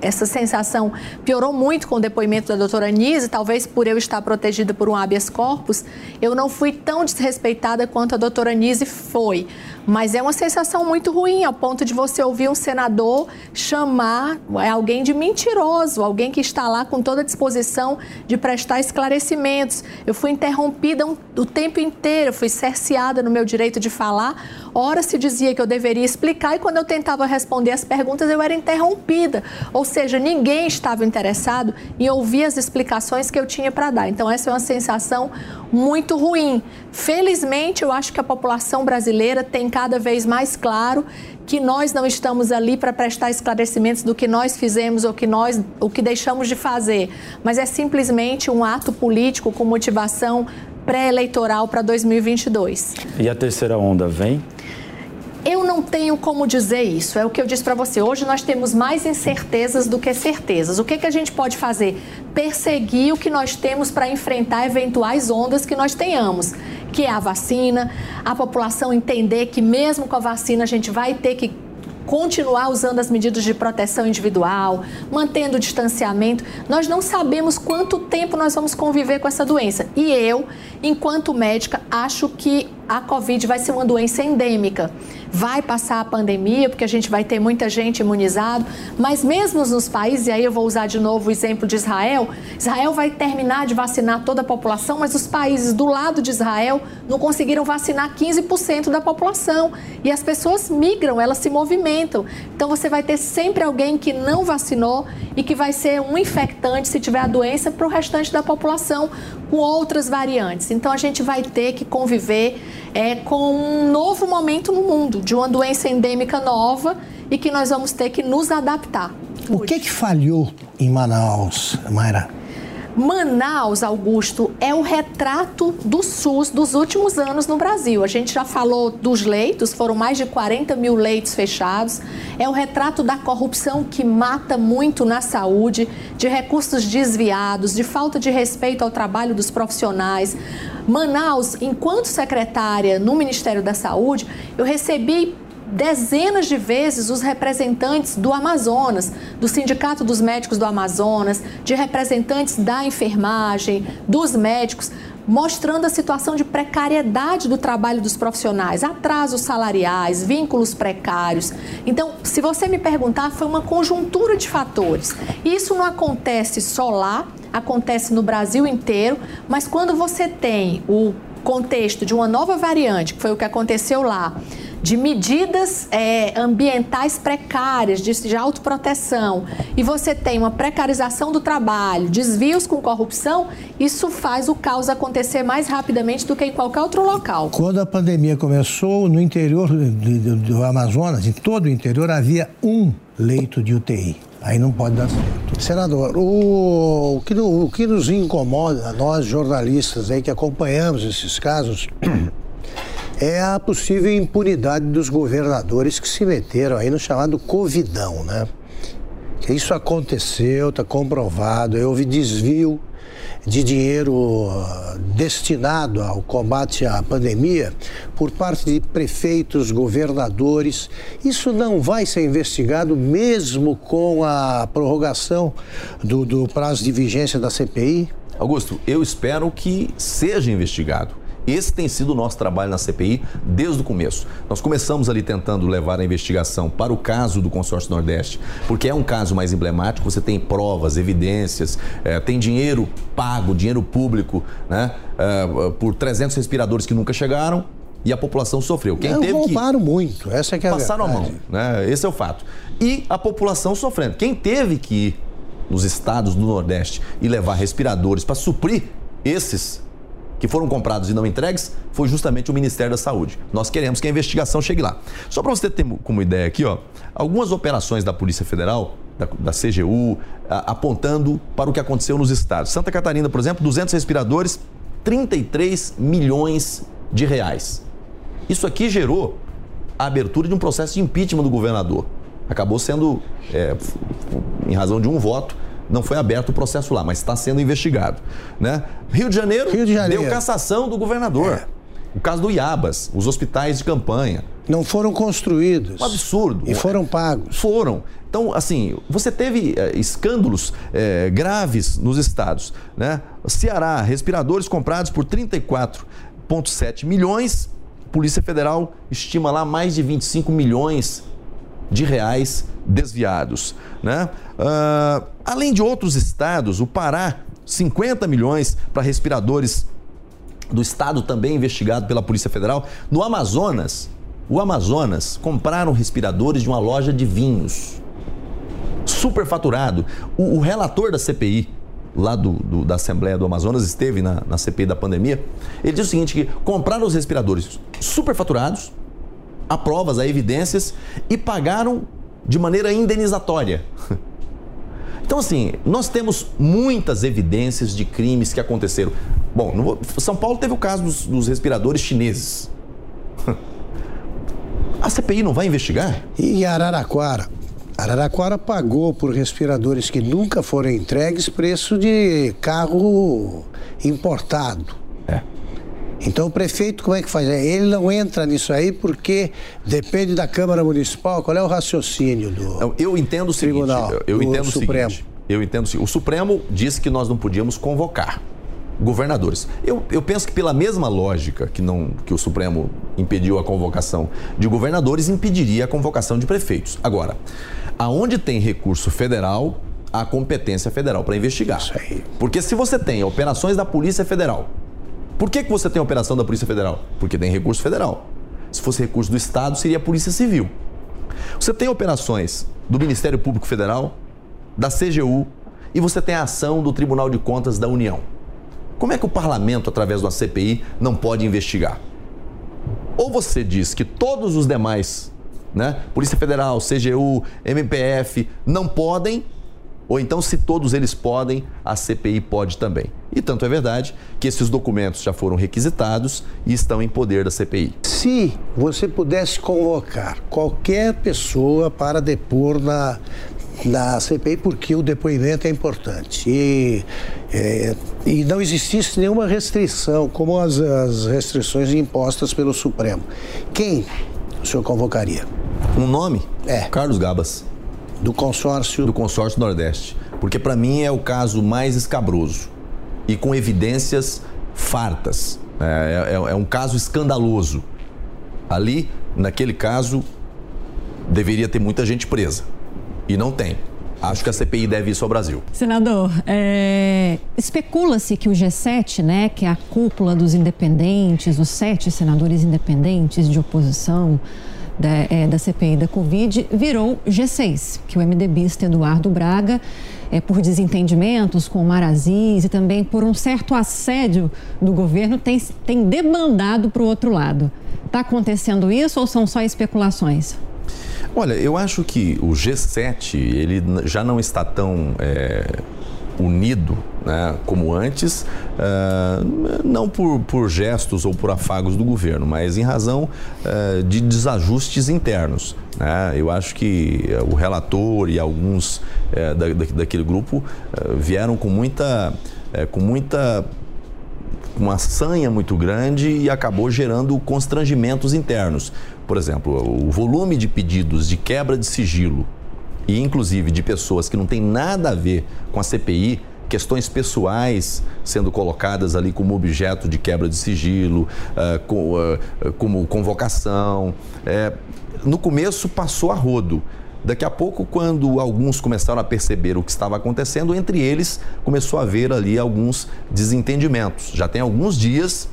essa sensação piorou muito com o depoimento da doutora Nise, talvez por eu estar protegida por um habeas corpus, eu não fui tão desrespeitada quanto a doutora Nise foi. Mas é uma sensação muito ruim, ao ponto de você ouvir um senador chamar alguém de mentiroso, alguém que está lá com toda a disposição de prestar esclarecimentos. Eu fui interrompida o tempo inteiro, fui cerceada no meu direito de falar. Ora se dizia que eu deveria explicar e quando eu tentava responder as perguntas eu era interrompida. Ou seja, ninguém estava interessado em ouvir as explicações que eu tinha para dar. Então essa é uma sensação muito ruim. Felizmente, eu acho que a população brasileira tem cada vez mais claro que nós não estamos ali para prestar esclarecimentos do que nós fizemos ou que nós o que deixamos de fazer, mas é simplesmente um ato político com motivação pré-eleitoral para 2022. E a terceira onda vem? Eu não tenho como dizer isso. É o que eu disse para você. Hoje nós temos mais incertezas do que certezas. O que, que a gente pode fazer? Perseguir o que nós temos para enfrentar eventuais ondas que nós tenhamos, que é a vacina, a população entender que mesmo com a vacina a gente vai ter que continuar usando as medidas de proteção individual, mantendo o distanciamento. Nós não sabemos quanto tempo nós vamos conviver com essa doença. E eu, enquanto médica, acho que a Covid vai ser uma doença endêmica. Vai passar a pandemia, porque a gente vai ter muita gente imunizado, mas mesmo nos países, e aí eu vou usar de novo o exemplo de Israel, Israel vai terminar de vacinar toda a população, mas os países do lado de Israel não conseguiram vacinar 15% da população. E as pessoas migram, elas se movimentam. Então você vai ter sempre alguém que não vacinou e que vai ser um infectante se tiver a doença para o restante da população com outras variantes. Então a gente vai ter que conviver é, com um novo momento no mundo, de uma doença endêmica nova e que nós vamos ter que nos adaptar. O que, que falhou em Manaus, Mayra? Manaus, Augusto, é o retrato do SUS dos últimos anos no Brasil. A gente já falou dos leitos, foram mais de 40 mil leitos fechados. É o retrato da corrupção que mata muito na saúde, de recursos desviados, de falta de respeito ao trabalho dos profissionais. Manaus, enquanto secretária no Ministério da Saúde, eu recebi dezenas de vezes os representantes do Amazonas, do Sindicato dos Médicos do Amazonas, de representantes da enfermagem, dos médicos, mostrando a situação de precariedade do trabalho dos profissionais, atrasos salariais, vínculos precários. Então, se você me perguntar, foi uma conjuntura de fatores. Isso não acontece só lá, acontece no Brasil inteiro, mas quando você tem o contexto de uma nova variante, que foi o que aconteceu lá, de medidas é, ambientais precárias, de, de autoproteção, e você tem uma precarização do trabalho, desvios com corrupção, isso faz o caos acontecer mais rapidamente do que em qualquer outro local. Quando a pandemia começou, no interior do, do Amazonas, em todo o interior, havia um leito de UTI. Aí não pode dar certo. Senador, o, o, que, o que nos incomoda, nós jornalistas aí que acompanhamos esses casos, é a possível impunidade dos governadores que se meteram aí no chamado Covidão, né? Isso aconteceu, está comprovado. Houve desvio de dinheiro ah, destinado ao combate à pandemia por parte de prefeitos, governadores. Isso não vai ser investigado mesmo com a prorrogação do, do prazo de vigência da CPI? Augusto, eu espero que seja investigado. Esse tem sido o nosso trabalho na CPI desde o começo. Nós começamos ali tentando levar a investigação para o caso do consórcio Nordeste, porque é um caso mais emblemático, você tem provas, evidências, é, tem dinheiro pago, dinheiro público, né, é, por 300 respiradores que nunca chegaram, e a população sofreu. Quem Não, teve roubaram que muito, essa é que é passaram a, a mão, né? Esse é o fato. E a população sofrendo. Quem teve que ir nos estados do Nordeste e levar respiradores para suprir esses que foram comprados e não entregues foi justamente o Ministério da Saúde. Nós queremos que a investigação chegue lá. Só para você ter como ideia aqui, ó, algumas operações da Polícia Federal, da, da CGU, a, apontando para o que aconteceu nos estados. Santa Catarina, por exemplo, 200 respiradores, 33 milhões de reais. Isso aqui gerou a abertura de um processo de impeachment do governador. Acabou sendo, é, em razão de um voto, não foi aberto o processo lá, mas está sendo investigado. Né? Rio, de Janeiro, Rio de Janeiro deu cassação do governador. É. O caso do Iabas, os hospitais de campanha. Não foram construídos. Um absurdo. E foram pagos. Foram. Então, assim, você teve é, escândalos é, graves nos estados. Né? Ceará, respiradores comprados por 34,7 milhões. Polícia Federal estima lá mais de 25 milhões de reais desviados. Né? Uh, além de outros estados, o Pará, 50 milhões para respiradores do estado também investigado pela Polícia Federal. No Amazonas, o Amazonas compraram respiradores de uma loja de vinhos. Superfaturado. O, o relator da CPI, lá do, do, da Assembleia do Amazonas, esteve na, na CPI da pandemia, ele disse o seguinte, que compraram os respiradores superfaturados, há provas, há evidências, e pagaram de maneira indenizatória. Então, assim, nós temos muitas evidências de crimes que aconteceram. Bom, vou... São Paulo teve o caso dos, dos respiradores chineses. A CPI não vai investigar? E Araraquara? Araraquara pagou por respiradores que nunca foram entregues preço de carro importado. É. Então o prefeito como é que faz? É, ele não entra nisso aí porque depende da Câmara Municipal. Qual é o raciocínio do Eu entendo o Tribunal, seguinte, eu, entendo o Supremo. Seguinte, eu entendo o seguinte, o Supremo disse que nós não podíamos convocar governadores. Eu, eu penso que pela mesma lógica que, não, que o Supremo impediu a convocação de governadores, impediria a convocação de prefeitos. Agora, aonde tem recurso federal, há competência federal para investigar. Isso aí. Porque se você tem operações da Polícia Federal por que, que você tem operação da Polícia Federal? Porque tem recurso federal. Se fosse recurso do Estado, seria a Polícia Civil. Você tem operações do Ministério Público Federal, da CGU e você tem a ação do Tribunal de Contas da União. Como é que o parlamento, através uma CPI, não pode investigar? Ou você diz que todos os demais, né, Polícia Federal, CGU, MPF, não podem, Ou então, se todos eles podem, a CPI pode também. E tanto é verdade que esses documentos já foram requisitados e estão em poder da CPI. Se você pudesse convocar qualquer pessoa para depor na, na CPI, porque o depoimento é importante, e, é, e não existisse nenhuma restrição, como as, as restrições impostas pelo Supremo, quem o senhor convocaria? Um nome? É. Carlos Gabas. Do consórcio? Do consórcio Nordeste. Porque para mim é o caso mais escabroso e com evidências fartas. É, é, é um caso escandaloso. Ali, naquele caso, deveria ter muita gente presa. E não tem. Acho que a CPI deve isso ao Brasil. Senador, é, especula-se que o G7, né, que é a cúpula dos independentes, os sete senadores independentes de oposição da, é, da CPI da Covid, virou G6, que o MDBista Eduardo Braga, é, por desentendimentos com o Mar Aziz e também por um certo assédio do governo, tem, tem debandado para o outro lado. Está acontecendo isso ou são só especulações? Olha, eu acho que o G7 ele já não está tão é, unido né, como antes, uh, não por, por, gestos ou por afagos do governo, mas em razão uh, de desajustes internos. Né? Eu acho que o relator e alguns uh, da, daquele grupo vieram com muita, com muita uma sanha muito grande e acabou gerando constrangimentos internos. Por exemplo, o volume de pedidos de quebra de sigilo e inclusive de pessoas que não têm nada a ver com a CPI, questões pessoais sendo colocadas ali como objeto de quebra de sigilo, com, uh, como convocação. É, no começo passou a rodo. Daqui a pouco, quando alguns começaram a perceber o que estava acontecendo, entre eles começou a haver ali alguns desentendimentos. Já tem alguns dias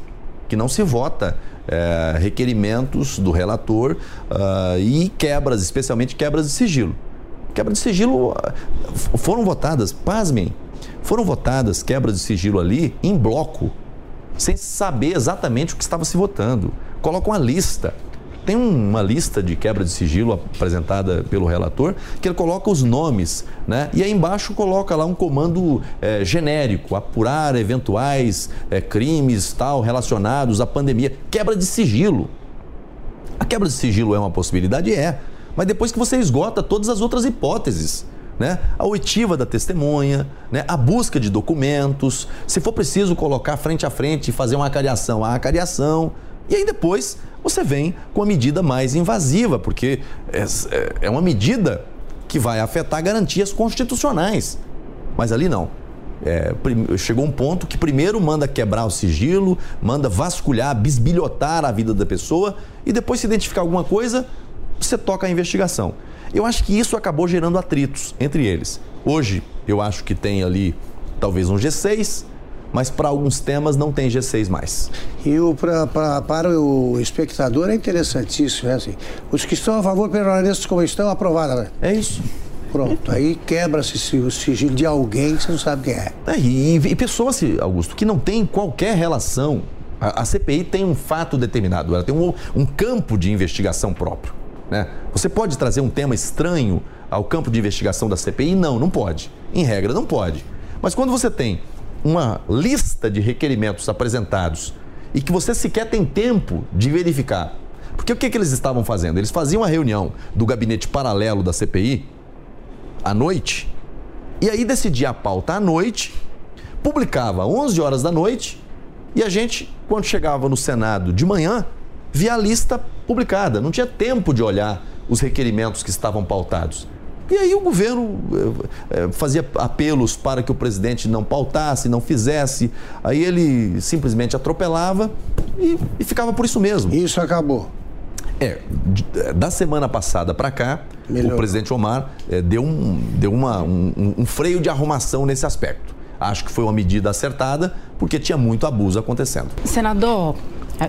que não se vota é, requerimentos do relator uh, e quebras, especialmente quebras de sigilo. Quebra de sigilo foram votadas, pasmem, foram votadas quebras de sigilo ali em bloco, sem saber exatamente o que estava se votando. Colocam uma lista. Tem uma lista de quebra de sigilo apresentada pelo relator que ele coloca os nomes, né? E aí embaixo coloca lá um comando é, genérico, apurar eventuais é, crimes tal relacionados à pandemia. Quebra de sigilo. A quebra de sigilo é uma possibilidade? É. Mas depois que você esgota todas as outras hipóteses né? a oitiva da testemunha, né? a busca de documentos, se for preciso colocar frente a frente e fazer uma acariação, a acariação. E aí depois você vem com a medida mais invasiva, porque é, é, é uma medida que vai afetar garantias constitucionais. Mas ali não. É, chegou um ponto que primeiro manda quebrar o sigilo, manda vasculhar, bisbilhotar a vida da pessoa e depois se identificar alguma coisa, você toca a investigação. Eu acho que isso acabou gerando atritos entre eles. Hoje, eu acho que tem ali talvez um G6, mas para alguns temas não tem G6 mais. E o, pra, pra, para o espectador é interessantíssimo, né? Assim, os que estão a favor permaneçam como estão, aprovada. Né? É isso. Pronto, aí quebra-se o sigilo de alguém que você não sabe quem é. é e, e pessoas, Augusto, que não tem qualquer relação. A, a, CPI tem um fato determinado, ela tem um, um campo de investigação próprio. Né? Você pode trazer um tema estranho ao campo de investigação da CPI? Não, não pode. Em regra, não pode. Mas quando você tem uma lista de requerimentos apresentados e que você sequer tem tempo de verificar. Porque o que, que eles estavam fazendo? Eles faziam a reunião do gabinete paralelo da CPI à noite e aí decidia a pauta à noite, publicava às 11 horas da noite e a gente, quando chegava no Senado de manhã, via a lista publicada. Não tinha tempo de olhar os requerimentos que estavam pautados. E aí o governo é, fazia apelos para que o presidente não pautasse, não fizesse. Aí ele simplesmente atropelava e, e ficava por isso mesmo. Isso acabou. É, da semana passada para cá, Melhor. o presidente Omar é, deu, um, deu uma, um, um freio de arrumação nesse aspecto. Acho que foi uma medida acertada, porque tinha muito abuso acontecendo. Senador,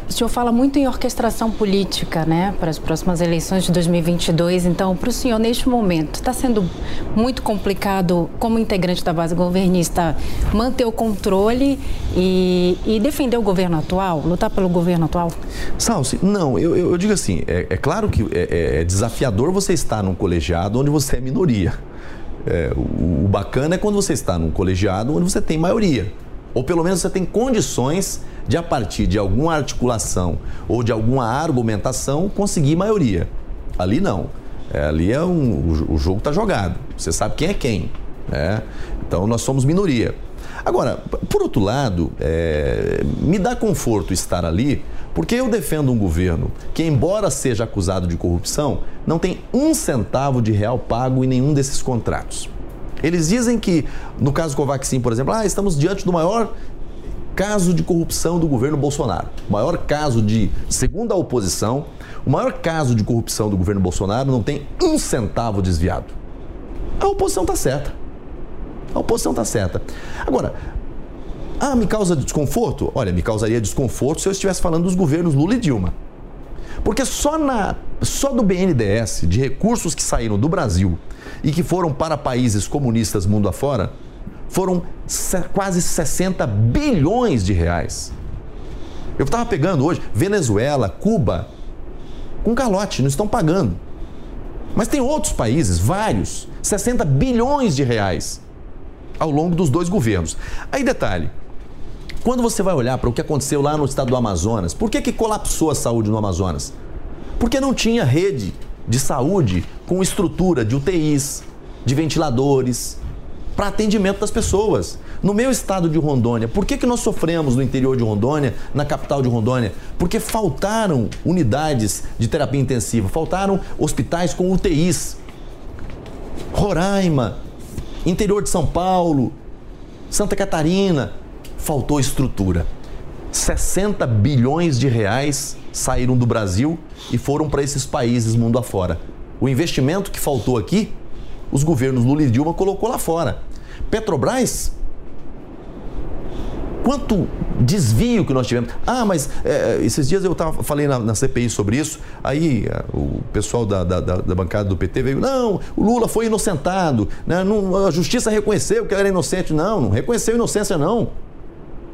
o senhor fala muito em orquestração política, né, para as próximas eleições de 2022. Então, para o senhor, neste momento, está sendo muito complicado, como integrante da base governista, manter o controle e, e defender o governo atual, lutar pelo governo atual? Salsi, não, eu, eu digo assim: é, é claro que é, é, é desafiador você estar num colegiado onde você é minoria. é, o, o bacana é quando você está num colegiado onde você tem maioria. Ou pelo menos você tem condições de, a partir de alguma articulação ou de alguma argumentação, conseguir maioria. Ali não. É, ali é um, o, jogo está jogado. Você sabe quem é quem. Né? Então nós somos minoria. Agora, por outro lado, é, me dá conforto estar ali, porque eu defendo um governo que, embora seja acusado de corrupção, não tem um centavo de real pago em nenhum desses contratos. Eles dizem que, no caso Covaxin, por exemplo, ah, estamos diante do maior caso de corrupção do governo Bolsonaro. O maior caso de, segundo a oposição, o maior caso de corrupção do governo Bolsonaro não tem um centavo desviado. A oposição está certa. A oposição está certa. Agora, ah, me causa desconforto? Olha, me causaria desconforto se eu estivesse falando dos governos Lula e Dilma. Porque só, na, só do BNDES, de recursos que saíram do Brasil e que foram para países comunistas mundo afora, foram quase 60 bilhões de reais. Eu estava pegando hoje Venezuela, Cuba, com calote, não estão pagando. Mas tem outros países, vários, 60 bilhões de reais ao longo dos dois governos. Aí detalhe, quando você vai olhar para o que aconteceu lá no estado do Amazonas, por que, que colapsou a saúde no Amazonas? Porque não tinha rede de saúde com estrutura de UTIs, de ventiladores, para atendimento das pessoas. No meu estado de Rondônia, por que, que nós sofremos no interior de Rondônia, na capital de Rondônia? Porque faltaram unidades de terapia intensiva, faltaram hospitais com UTIs. Roraima, interior de São Paulo, Santa Catarina, faltou estrutura. 60 bilhões de reais saíram do Brasil e foram para esses países mundo afora. O investimento que faltou aqui, os governos Lula e Dilma colocou lá fora. Petrobras quanto desvio que nós tivemos. Ah, mas é, esses dias eu tava, falei na, na, CPI sobre isso, aí é, o pessoal da, da, da, bancada do PT veio, não, o Lula foi inocentado, né? não, a justiça reconheceu que ele era inocente. Não, não reconheceu inocência, não.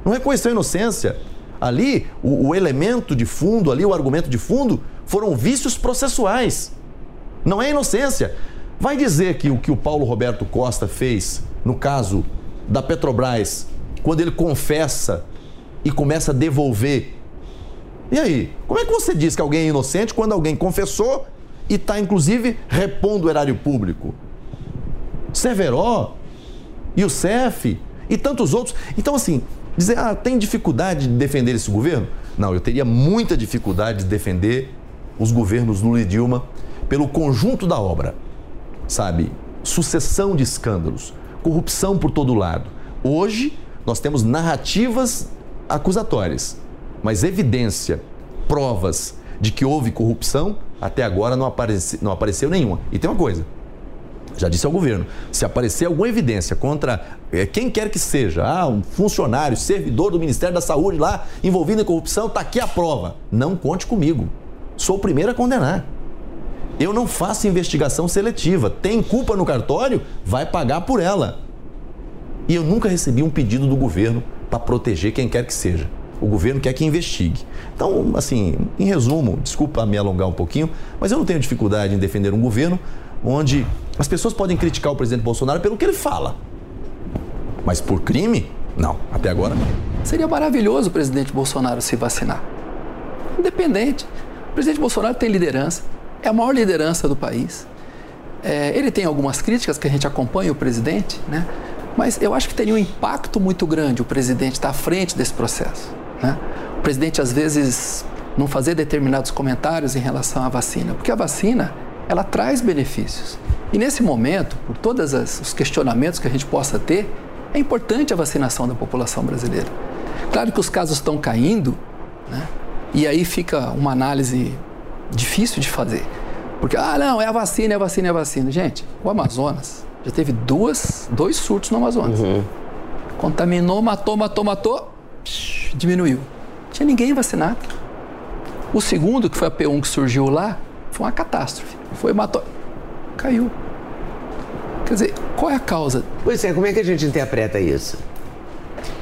Não reconheceu inocência. Ali, o, o elemento de fundo, ali, o argumento de fundo, foram vícios processuais. Não é inocência. Vai dizer que o que o Paulo Roberto Costa fez no caso da Petrobras quando ele confessa e começa a devolver. E aí? Como é que você diz que alguém é inocente quando alguém confessou e está, inclusive, repondo o erário público? Severo e o CEF e tantos outros. Então, assim, dizer, ah, tem dificuldade de defender esse governo? Não, eu teria muita dificuldade de defender os governos Lula e Dilma pelo conjunto da obra, sabe? Sucessão de escândalos, corrupção por todo lado. Hoje, nós temos narrativas acusatórias, mas evidência, provas de que houve corrupção, até agora não, apareci, não apareceu nenhuma. E tem uma coisa, já disse ao governo, se aparecer alguma evidência contra quem quer que seja, ah, um funcionário, servidor do Ministério da Saúde lá envolvido em corrupção, está aqui a prova. Não conte comigo. Sou o primeiro a condenar. Eu não faço investigação seletiva. Tem culpa no cartório? Vai pagar por ela. E eu nunca recebi um pedido do governo para proteger quem quer que seja. O governo quer que investigue. Então, assim, em resumo, desculpa me alongar um pouquinho, mas eu não tenho dificuldade em defender um governo onde as pessoas podem criticar o presidente Bolsonaro pelo que ele fala. Mas por crime? Não, até agora não. Seria maravilhoso o presidente Bolsonaro se vacinar. Independente. O presidente Bolsonaro tem liderança, é a maior liderança do país. É, ele tem algumas críticas que a gente acompanha o presidente, né? Mas eu acho que teria um impacto muito grande o presidente estar à frente desse processo. Né? O presidente, às vezes, não fazer determinados comentários em relação à vacina, porque a vacina ela traz benefícios. E nesse momento, por todos os questionamentos que a gente possa ter, é importante a vacinação da população brasileira. Claro que os casos estão caindo, né? e aí fica uma análise difícil de fazer. Porque, ah, não, é a vacina, é a vacina, é a vacina. Gente, o Amazonas, já teve duas, dois surtos no Amazonas. Uhum. Contaminou, matou, matou, matou, psh, diminuiu. Não tinha ninguém vacinado. O segundo, que foi a P1 que surgiu lá, foi uma catástrofe. Foi, matou, caiu. Quer dizer, qual é a causa? Pois é, como é que a gente interpreta isso?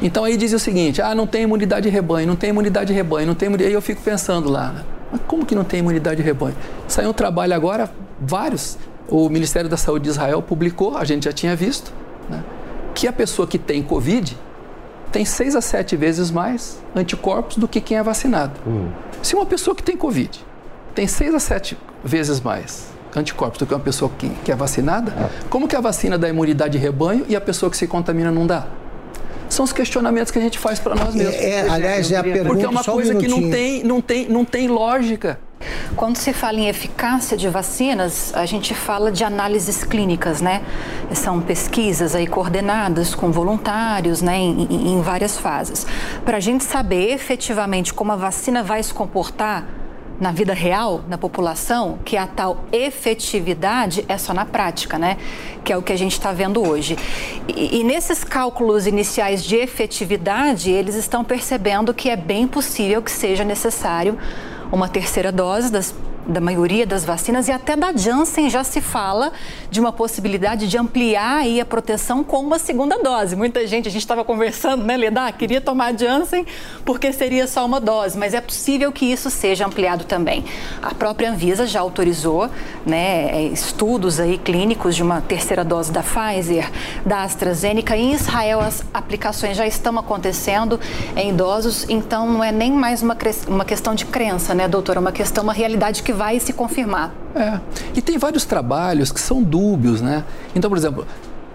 Então aí diz o seguinte, ah, não tem imunidade de rebanho, não tem imunidade de rebanho, não tem imunidade... Aí eu fico pensando lá, né? mas como que não tem imunidade de rebanho? Saiu um trabalho agora, vários o Ministério da Saúde de Israel publicou, a gente já tinha visto, né, que a pessoa que tem Covid tem seis a sete vezes mais anticorpos do que quem é vacinado. Hum. Se uma pessoa que tem Covid tem seis a sete vezes mais anticorpos do que uma pessoa que, que é vacinada, como que a vacina dá imunidade de rebanho e a pessoa que se contamina não dá? São os questionamentos que a gente faz para nós mesmos. É, é, aliás, é a pergunta. Porque é uma coisa um que não tem, não, tem, não tem lógica. Quando se fala em eficácia de vacinas, a gente fala de análises clínicas, né? São pesquisas aí coordenadas com voluntários, né, em, em várias fases. Para a gente saber efetivamente como a vacina vai se comportar na vida real, na população, que a tal efetividade é só na prática, né? Que é o que a gente está vendo hoje. E, e, nesses cálculos iniciais de efetividade, eles estão percebendo que é bem possível que seja necessário uma terceira dose das da maioria das vacinas e até da Janssen já se fala de uma possibilidade de ampliar aí a proteção com uma segunda dose. Muita gente, a gente estava conversando, né, Leda, ah, queria tomar Janssen porque seria só uma dose, mas é possível que isso seja ampliado também. A própria Anvisa já autorizou, né, estudos aí clínicos de uma terceira dose da Pfizer, da AstraZeneca. Em Israel as aplicações já estão acontecendo em idosos, então não é nem mais uma, uma questão de crença, né, doutora, é uma questão, uma realidade que vai se confirmar. É. E tem vários trabalhos que são dúbios, né? Então, por exemplo,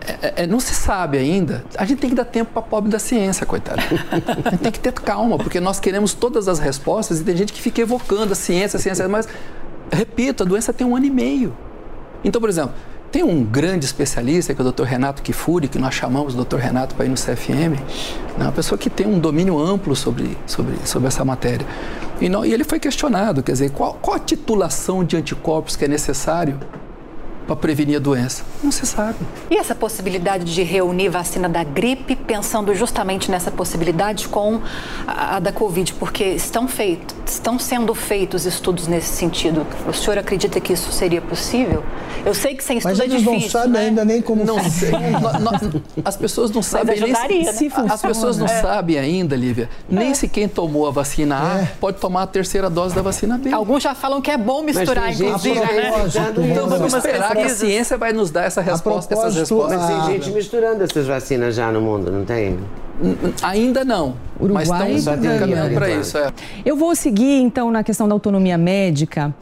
é, é, não se sabe ainda. A gente tem que dar tempo para pobre da ciência, coitado. A gente tem que ter calma, porque nós queremos todas as respostas e tem gente que fica evocando a ciência, a ciência, mas, repito, a doença tem um ano e meio. Então, por exemplo, tem um grande especialista, que é o Dr. Renato Kifuri, que nós chamamos o Dr. Renato para ir no CFM, né? uma pessoa que tem um domínio amplo sobre, sobre, sobre essa matéria. E, não, e ele foi questionado, quer dizer, qual, qual a titulação de anticorpos que é necessário para prevenir a doença? Não se sabe. E essa possibilidade de reunir vacina da gripe, pensando justamente nessa possibilidade com a, da Covid, porque estão, feito, estão sendo feitos estudos nesse sentido. O senhor acredita que isso seria possível? Eu sei que sem estudo Mas é eles difícil. não sabem né? ainda nem como Não sei. as pessoas não sabem nem ajudaria, se, né? as pessoas não É. sabem ainda, Lívia, nem se quem tomou a vacina A pode tomar a terceira dose da vacina B. Alguns já falam que é bom misturar, inclusive, né? Então vamos esperar a ciência vai nos dar essa resposta, essas respostas. Mas tem Ah. gente misturando essas vacinas já no mundo, não tem? Ainda não. mas Uruguai estamos já tem caminhando para isso. É. Eu vou seguir, então, na questão da autonomia médica,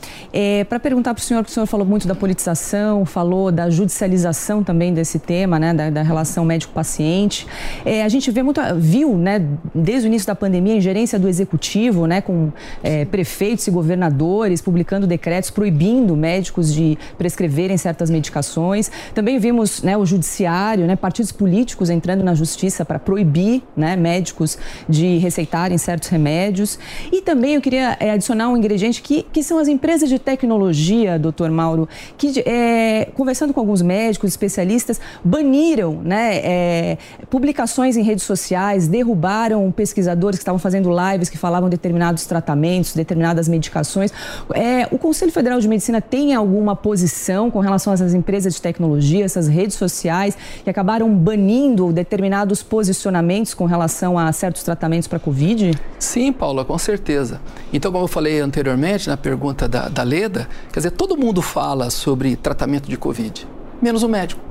para perguntar para o senhor, que o senhor falou muito da politização, falou da judicialização também desse tema, né, da, da relação médico-paciente. É, a gente vê muito, viu, né, desde o início da pandemia, a ingerência do executivo, né, com é, prefeitos e governadores publicando decretos proibindo médicos de prescreverem certas medicações. Também vimos né, o judiciário, né, partidos políticos entrando na justiça para proibir né, médicos de receitarem certos remédios. E também eu queria é, adicionar um ingrediente que, que são as empresas de tecnologia, doutor Mauro, que, é, conversando com alguns médicos, especialistas, baniram né, é, publicações em redes sociais, derrubaram pesquisadores que estavam fazendo lives que falavam determinados tratamentos, determinadas medicações. É, o Conselho Federal de Medicina tem alguma posição com relação a essas empresas de tecnologia, essas redes sociais, que acabaram banindo determinados posicionamentos com relação a certos tratamentos para Covid? Sim, Paula, com certeza. Então, como eu falei anteriormente na pergunta da, da Leda, quer dizer, todo mundo fala sobre tratamento de Covid, menos o médico.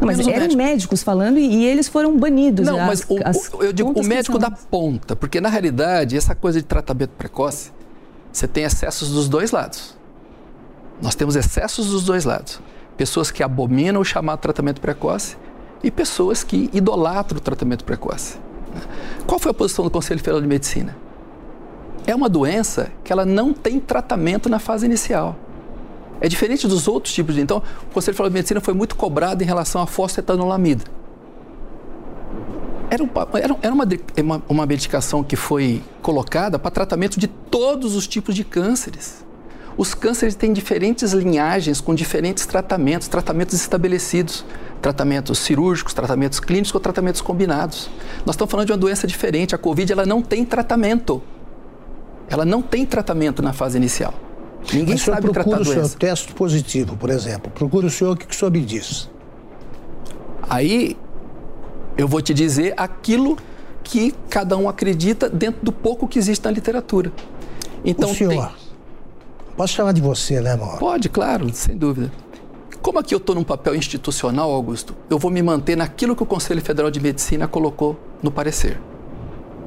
Não, mas eram médico. médicos falando e, e eles foram banidos. Não, As- mas o, as o- eu digo o médico da ponta, porque na realidade essa coisa de tratamento precoce, você tem excessos dos dois lados. Nós temos excessos dos dois lados. Pessoas que abominam o chamado tratamento precoce e pessoas que idolatram o tratamento precoce. né? Qual foi a posição do Conselho Federal de Medicina? É uma doença que ela não tem tratamento na fase inicial. É diferente dos outros tipos de. Então, o Conselho Federal de Medicina foi muito cobrado em relação à fosfetanolamida. Era, um era, uma, uma, uma medicação que foi colocada para tratamento de todos os tipos de cânceres. Os cânceres têm diferentes linhagens com diferentes tratamentos, tratamentos estabelecidos, tratamentos cirúrgicos, tratamentos clínicos ou tratamentos combinados. Nós estamos falando de uma doença diferente. A Covid ela não tem tratamento. Ela não tem tratamento na fase inicial. Ninguém Mas o senhor sabe tratar a procura o seu doença. teste positivo, por exemplo. Procura o senhor o que que o senhor me diz. Aí eu vou te dizer aquilo que cada um acredita dentro do pouco que existe na literatura. Então o senhor, tem- posso chamar de você, né, Mauro? Pode, claro, sem dúvida. Como aqui eu estou num papel institucional, Augusto, eu vou me manter naquilo que o Conselho Federal de Medicina colocou no parecer.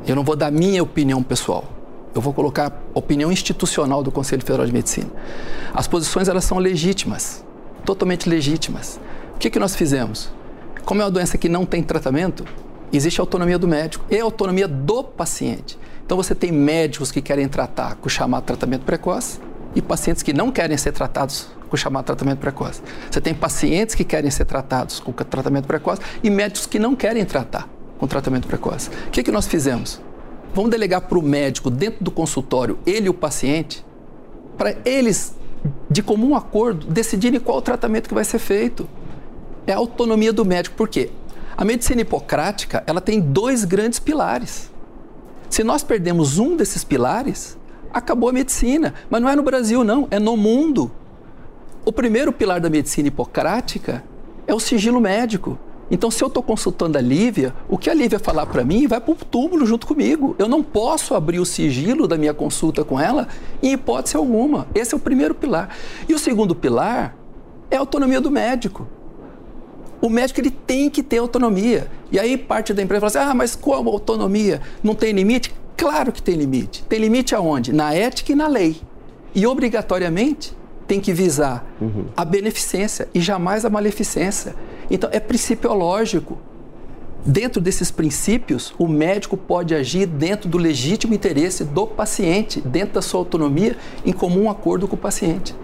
Eu não vou dar minha opinião pessoal. Eu vou colocar a opinião institucional do Conselho Federal de Medicina. As posições elas são legítimas, totalmente legítimas. O que, que nós fizemos? Como é uma doença que não tem tratamento, existe autonomia do médico e autonomia do paciente. Então você tem médicos que querem tratar com chamado tratamento precoce e pacientes que não querem ser tratados com o chamado tratamento precoce. Você tem pacientes que querem ser tratados com tratamento precoce e médicos que não querem tratar com tratamento precoce. O que, que nós fizemos? Vamos delegar para o médico, dentro do consultório, ele e o paciente, para eles, de comum acordo, decidirem qual o tratamento que vai ser feito. É a autonomia do médico. Por quê? A medicina hipocrática ela tem dois grandes pilares. Se nós perdemos um desses pilares, acabou a medicina. Mas não é no Brasil, não, é no mundo. O primeiro pilar da medicina hipocrática é o sigilo médico. Então, se eu estou consultando a Lívia, o que a Lívia falar para mim vai para o túmulo junto comigo. Eu não posso abrir o sigilo da minha consulta com ela em hipótese alguma. Esse é o primeiro pilar. E o segundo pilar é a autonomia do médico. O médico ele tem que ter autonomia. E aí parte da empresa fala assim: ah, mas como autonomia? Não tem limite? Claro que tem limite. Tem limite aonde? Na ética e na lei. E obrigatoriamente tem que visar uhum. a beneficência e jamais a maleficência. Então, é principiológico. Dentro desses princípios, o médico pode agir dentro do legítimo interesse do paciente, dentro da sua autonomia, em comum acordo com o paciente.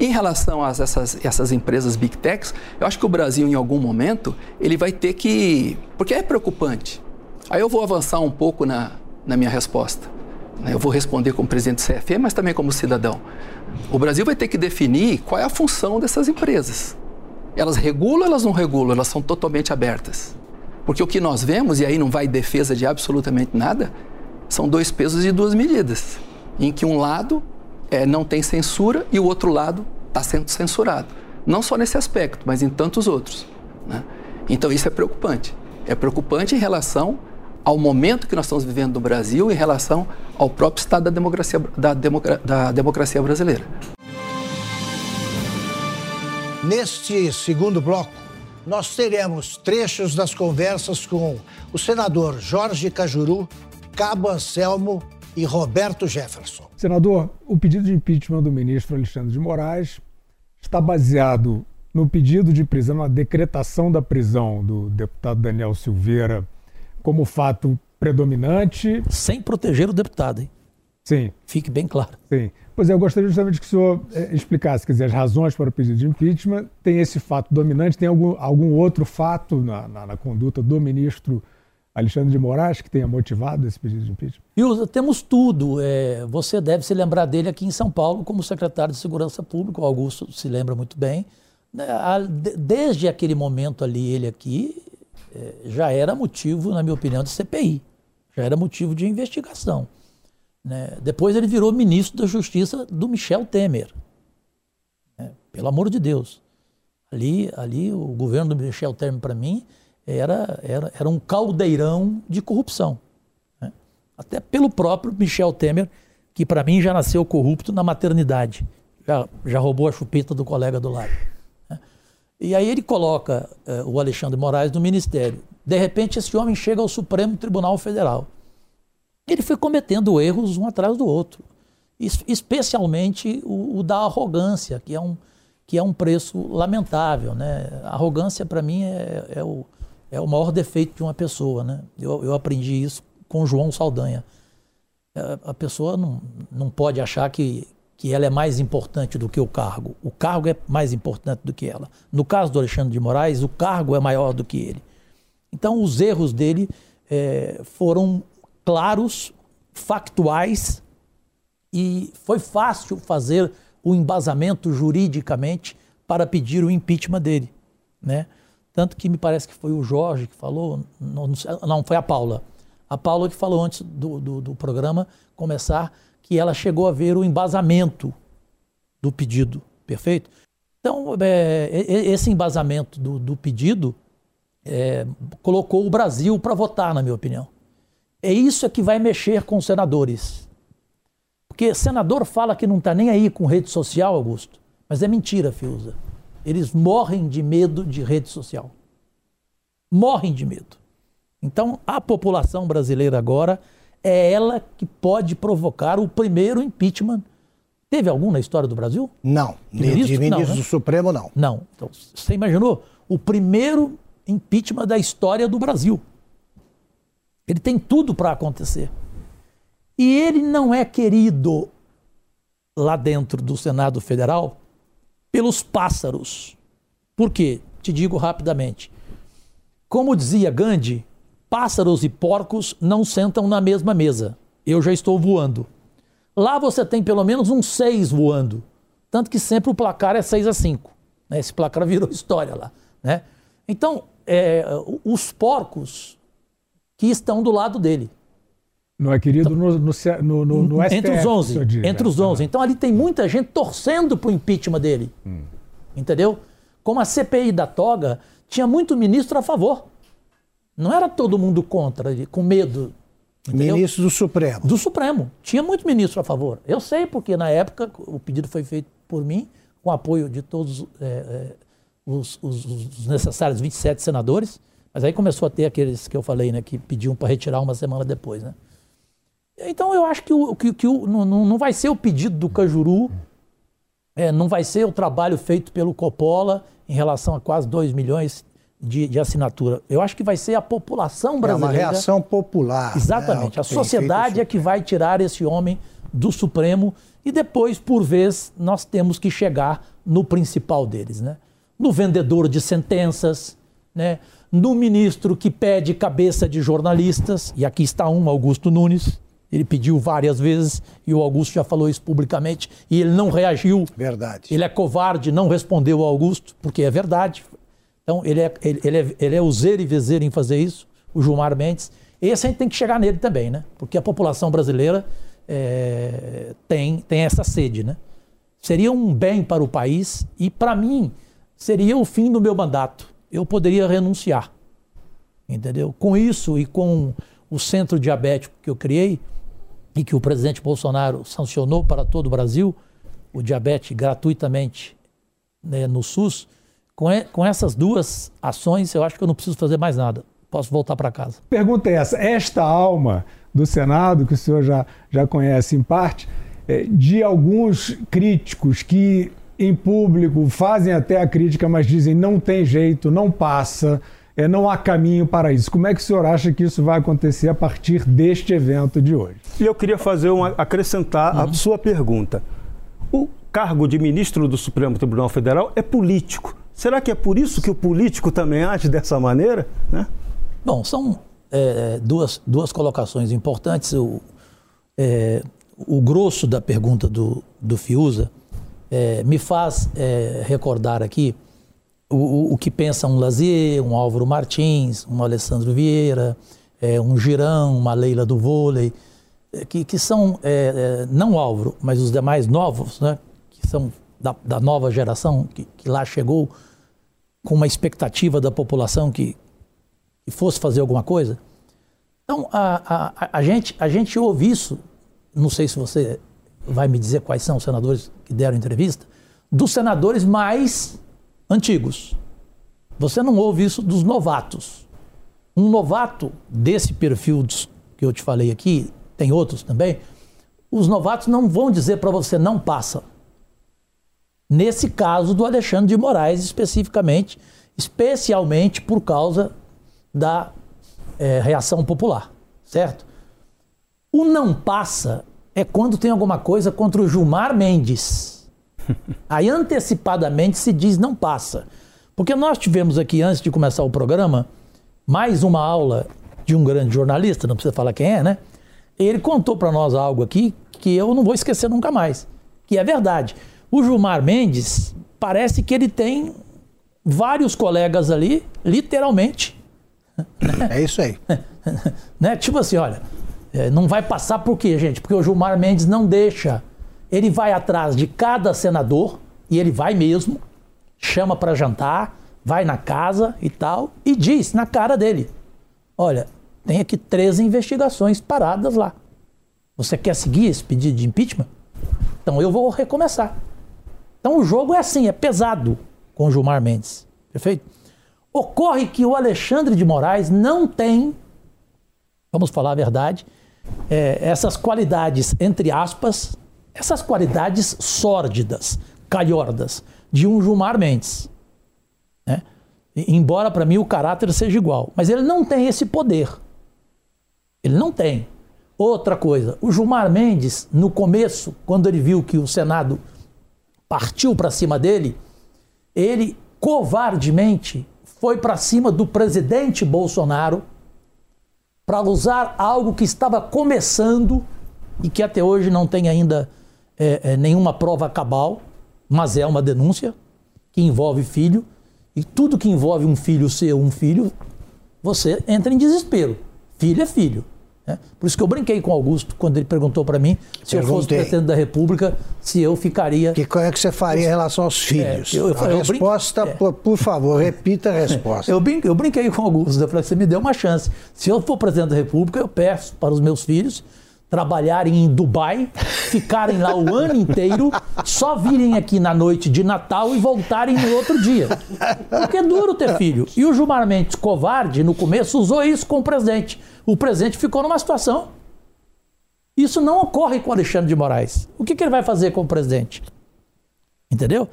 Em relação a essas, essas empresas Big Techs, eu acho que o Brasil, em algum momento, ele vai ter que. Porque é preocupante. Aí eu vou avançar um pouco na, na minha resposta. Eu vou responder como presidente do CFE, mas também como cidadão. O Brasil vai ter que definir qual é a função dessas empresas. Elas regulam, elas não regulam, elas são totalmente abertas. Porque o que nós vemos, e aí não vai defesa de absolutamente nada, são dois pesos e duas medidas. Em que um lado é, não tem censura e o outro lado está sendo censurado. Não só nesse aspecto, mas em tantos outros. Né? Então isso é preocupante. É preocupante em relação ao momento que nós estamos vivendo no Brasil em relação ao próprio estado da democracia, da, democra, da democracia brasileira. Neste segundo bloco, nós teremos trechos das conversas com o senador Jorge Cajuru, Cabo Anselmo e Roberto Jefferson. Senador, o pedido de impeachment do ministro Alexandre de Moraes está baseado no pedido de prisão, na decretação da prisão do deputado Daniel Silveira como fato predominante. Sem proteger o deputado, hein? Sim. Fique bem claro. Sim. Pois é, eu gostaria justamente que o senhor é, explicasse, quer dizer, as razões para o pedido de impeachment. Tem esse fato dominante, tem algum, algum outro fato na, na, na conduta do ministro Alexandre de Moraes que tenha motivado esse pedido de impeachment? Temos tudo. É, você deve se lembrar dele aqui em São Paulo como secretário de Segurança Pública, o Augusto se lembra muito bem. Né, desde aquele momento ali, ele aqui, já era motivo, na minha opinião, de CPI, já era motivo de investigação. Né? Depois ele virou ministro da Justiça do Michel Temer. Né? Pelo amor de Deus. Ali, ali o governo do Michel Temer, para mim, era, era, era um caldeirão de corrupção. Né? Até pelo próprio Michel Temer, que para mim já nasceu corrupto na maternidade. Já, já roubou a chupeta do colega do lado. E aí ele coloca uh, o Alexandre Moraes no ministério. De repente, esse homem chega ao Supremo Tribunal Federal. Ele foi cometendo erros um atrás do outro, especialmente o, o da arrogância, que é um, que é um preço lamentável. Né? A arrogância, para mim, é, é, o, é o maior defeito de uma pessoa. Né? Eu, eu aprendi isso com João Saldanha. É, a pessoa não, não pode achar que, que ela é mais importante do que o cargo. O cargo é mais importante do que ela. No caso do Alexandre de Moraes, o cargo é maior do que ele. Então, os erros dele é, foram claros, factuais, e foi fácil fazer o embasamento juridicamente para pedir o impeachment dele. Né? Tanto que me parece que foi o Jorge que falou, não, não foi a Paula. A Paula que falou antes do, do, do programa começar que ela chegou a ver o embasamento do pedido, perfeito? Então, é, esse embasamento do, do pedido é, colocou o Brasil para votar, na minha opinião. É isso é que vai mexer com os senadores. Porque senador fala que não está nem aí com rede social, Augusto. Mas é mentira, Fiuza. eles morrem de medo de rede social. Morrem de medo. Então, a população brasileira agora é ela que pode provocar o primeiro impeachment. Teve algum na história do Brasil? Não. De ministro, de ministro não, né? do Supremo, não. Não. Então, você imaginou? O primeiro impeachment da história do Brasil. Ele tem tudo para acontecer. E ele não é querido lá dentro do Senado Federal pelos pássaros. Por quê? Te digo rapidamente. Como dizia Gandhi, pássaros e porcos não sentam na mesma mesa. Eu já estou voando. Lá você tem pelo menos uns seis voando. Tanto que sempre o placar é 6 a 5. Né? Esse placar virou história lá. Né? Então, é, os porcos que estão do lado dele. Não é querido então, no, no, no, no STF, Entre os 11. Entre os 11. Então ali tem muita gente torcendo para o impeachment dele. Hum. Entendeu? Como a CPI da toga, tinha muito ministro a favor. Não era todo mundo contra, com medo. Entendeu? Ministro do Supremo. Do Supremo. Tinha muito ministro a favor. Eu sei, porque na época o pedido foi feito por mim, com apoio de todos é, os, os, os, necessários 27 senadores. Mas aí começou a ter aqueles que eu falei, né, que pediam para retirar uma semana depois. Né? Então eu acho que, o, que, que o, não, não vai ser o pedido do Cajuru, é, não vai ser o trabalho feito pelo Coppola em relação a quase 2 milhões de, de, assinatura. Eu acho que vai ser a população brasileira. É uma reação popular. Exatamente. Né? A sociedade é que vai tirar esse homem do Supremo e depois, por vez, nós temos que chegar no principal deles, né? No vendedor de sentenças, né? No ministro que pede cabeça de jornalistas, e aqui está um, Augusto Nunes, ele pediu várias vezes e o Augusto já falou isso publicamente e ele não reagiu. Verdade. Ele é covarde, não respondeu ao Augusto, porque é verdade. Então ele é, ele, ele é, ele é useiro e vezeiro em fazer isso, o Gilmar Mendes. Esse a gente tem que chegar nele também, né? Porque a população brasileira é, tem, tem essa sede, né? Seria um bem para o país e, para mim, seria o fim do meu mandato. Eu poderia renunciar, entendeu? Com isso e com o centro diabético que eu criei, e que o presidente Bolsonaro sancionou para todo o Brasil, o diabetes gratuitamente né, no SUS, com, e, com essas duas ações, eu acho que eu não preciso fazer mais nada. Posso voltar para casa. Pergunta é essa: esta alma do Senado, que o senhor já, já conhece em parte, é, de alguns críticos que em público fazem até a crítica, mas dizem não tem jeito, não passa, é, não há caminho para isso. Como é que o senhor acha que isso vai acontecer a partir deste evento de hoje? E eu queria fazer uma, acrescentar uhum. a sua pergunta. O cargo de ministro do Supremo Tribunal Federal é político. Será que é por isso que o político também age dessa maneira? Né? Bom, são é, duas, duas colocações importantes. O, é, o grosso da pergunta do, do Fiuza é, me faz é, recordar aqui o, o, que pensa um Lazier, um Álvaro Martins, um Alessandro Vieira, é, um Girão, uma Leila do vôlei, é, que, que são, é, é, não Álvaro, mas os demais novos, né, que são da, da nova geração, que, que, lá chegou com uma expectativa da população que, que fosse fazer alguma coisa. Então, a, a, a, gente, a gente ouve isso, não sei se você vai me dizer quais são os senadores que deram entrevista, dos senadores mais antigos. Você não ouve isso dos novatos. Um novato desse perfil que eu te falei aqui, tem outros também, os novatos não vão dizer para você não passa. Nesse caso do Alexandre de Moraes, especificamente, especialmente por causa da é, reação popular, certo? O não passa é quando tem alguma coisa contra o Gilmar Mendes Aí antecipadamente se diz não passa. Porque nós tivemos aqui, antes de começar o programa, mais uma aula de um grande jornalista, não precisa falar quem é, né? Ele contou para nós algo aqui que eu não vou esquecer nunca mais, que é verdade. O Gilmar Mendes parece que ele tem vários colegas ali, literalmente. Né? É isso aí. né? Tipo assim, olha, é, não vai passar por quê, gente? Porque o Gilmar Mendes não deixa ele vai atrás de cada senador, e ele vai mesmo, chama para jantar, vai na casa e tal, e diz na cara dele: Olha, tem aqui três investigações paradas lá. Você quer seguir esse pedido de impeachment? Então eu vou recomeçar. Então o jogo é assim, é pesado. com Gilmar Mendes. Perfeito? Ocorre que o Alexandre de Moraes não tem, vamos falar a verdade, é, essas qualidades, entre aspas, essas qualidades sórdidas, calhordas, de um Gilmar Mendes. Né? Embora para mim o caráter seja igual. Mas ele não tem esse poder. Ele não tem. Outra coisa, o Gilmar Mendes, no começo, quando ele viu que o Senado partiu para cima dele, ele covardemente foi para cima do presidente Bolsonaro para usar algo que estava começando e que até hoje não tem ainda é, é, nenhuma prova cabal, mas é uma denúncia que envolve filho. E tudo que envolve um filho ser um filho, você entra em desespero. Filho é filho. Né? Por isso que eu brinquei com o Augusto quando ele perguntou para mim se Perguntei. eu fosse presidente da República, se eu ficaria. Que qual é que você faria em relação aos filhos? É, eu, eu, a eu resposta, brin... por, por, favor, repita a resposta. eu, brinquei, eu brinquei com o Augusto, eu falei, você me deu uma chance. Se eu for presidente da República, eu peço para os meus filhos trabalharem em Dubai, ficarem lá o ano inteiro, só virem aqui na noite de Natal e voltarem no outro dia. Porque é duro ter filho. E o Gilmar Mendes, covarde, no começo usou isso com o presidente. O presidente ficou numa situação. Isso não ocorre com o Alexandre de Moraes. O que, que ele vai fazer com o presidente? Entendeu?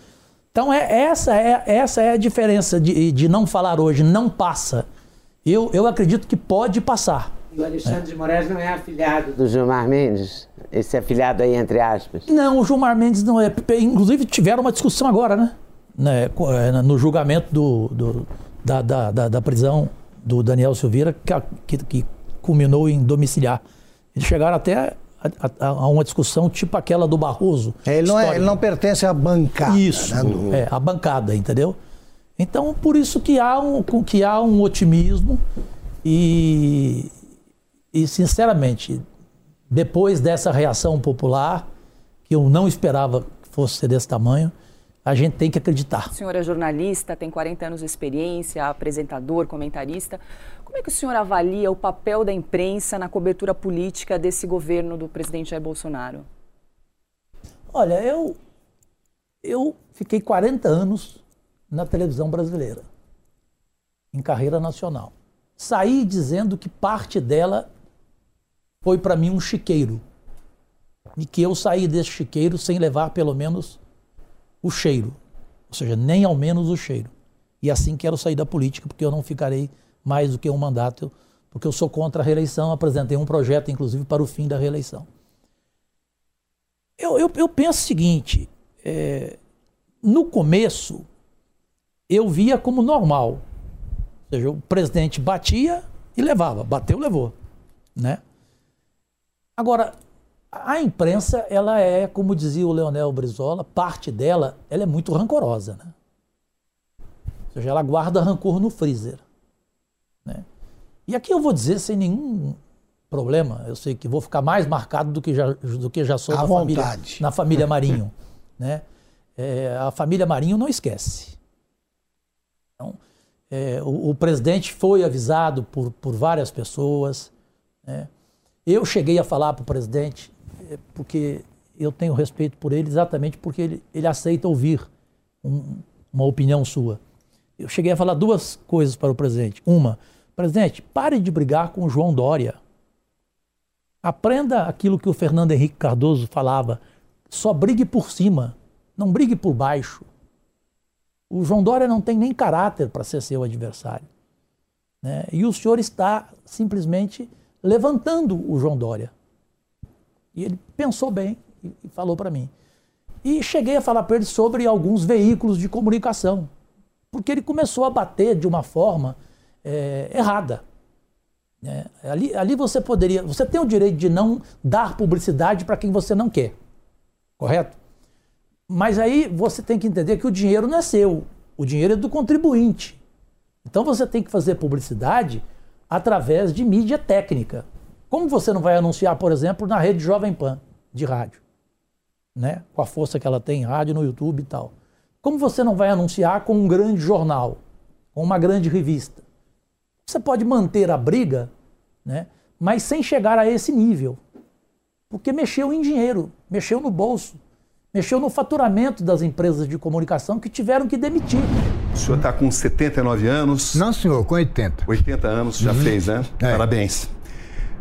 Então é, essa, é, essa é a diferença de, de não falar hoje, não passa. Eu, eu acredito que pode passar. E o Alexandre de Moraes não é afiliado do Gilmar Mendes? Esse afiliado aí, entre aspas? Não, o Gilmar Mendes não é. Inclusive, tiveram uma discussão agora, né? né é, no julgamento do, do da, da, da, da, prisão do Daniel Silveira, que, que, que, culminou em domiciliar. Eles chegaram até a, a, a uma discussão tipo aquela do Barroso. É, ele, não é, ele não pertence à bancada. Isso, né, do... é, a bancada, entendeu? Então, por isso que há um, que há um otimismo e, e, sinceramente, depois dessa reação popular, que eu não esperava que fosse ser desse tamanho, a gente tem que acreditar. O senhor é jornalista, tem 40 anos de experiência, apresentador, comentarista. Como é que o senhor avalia o papel da imprensa na cobertura política desse governo do presidente Jair Bolsonaro? Olha, eu, eu fiquei 40 anos na televisão brasileira, em carreira nacional. Saí dizendo que parte dela foi para mim um chiqueiro. E que eu saí desse chiqueiro sem levar pelo menos o cheiro. Ou seja, nem ao menos o cheiro. E assim quero sair da política, porque eu não ficarei mais do que um mandato, porque eu sou contra a reeleição. Apresentei um projeto, inclusive, para o fim da reeleição. Eu, eu, eu penso o seguinte: é, no começo, eu via como normal. Ou seja, o presidente batia e levava. Bateu, levou. Né? Agora, a imprensa, ela é, como dizia o Leonel Brizola, parte dela, ela é muito rancorosa, né? Ou seja, ela guarda rancor no freezer. Né? E aqui eu vou dizer sem nenhum problema, eu sei que vou ficar mais marcado do que já, do que já sou na família, na família Marinho. né? É, a família Marinho não esquece. Então, é, o, o, presidente foi avisado por, por várias pessoas, né? Eu cheguei a falar para o presidente, eh, porque eu tenho respeito por ele exatamente porque ele, ele aceita ouvir um, uma opinião sua. Eu cheguei a falar duas coisas para o presidente. Uma, presidente, pare de brigar com o João Dória. Aprenda aquilo que o Fernando Henrique Cardoso falava. Só brigue por cima, não brigue por baixo. O João Dória não tem nem caráter para ser seu adversário. Né? E o senhor está simplesmente levantando o João Dória. E ele pensou bem e falou para mim. E cheguei a falar para ele sobre alguns veículos de comunicação, porque ele começou a bater de uma forma é, errada. É, ali, ali você poderia. Você tem o direito de não dar publicidade para quem você não quer. Correto? Mas aí você tem que entender que o dinheiro não é seu, o dinheiro é do contribuinte. Então você tem que fazer publicidade através de mídia técnica. Como você não vai anunciar, por exemplo, na rede Jovem Pan de rádio, né? Com a força que ela tem em rádio, no YouTube e tal. Como você não vai anunciar com um grande jornal, com uma grande revista? Você pode manter a briga, né? Mas sem chegar a esse nível. Porque mexeu em dinheiro, mexeu no bolso. mexeu no faturamento das empresas de comunicação que tiveram que demitir. O senhor está com 79 anos. Não, senhor, com 80. 80 anos já uhum. fez, né? É. Parabéns.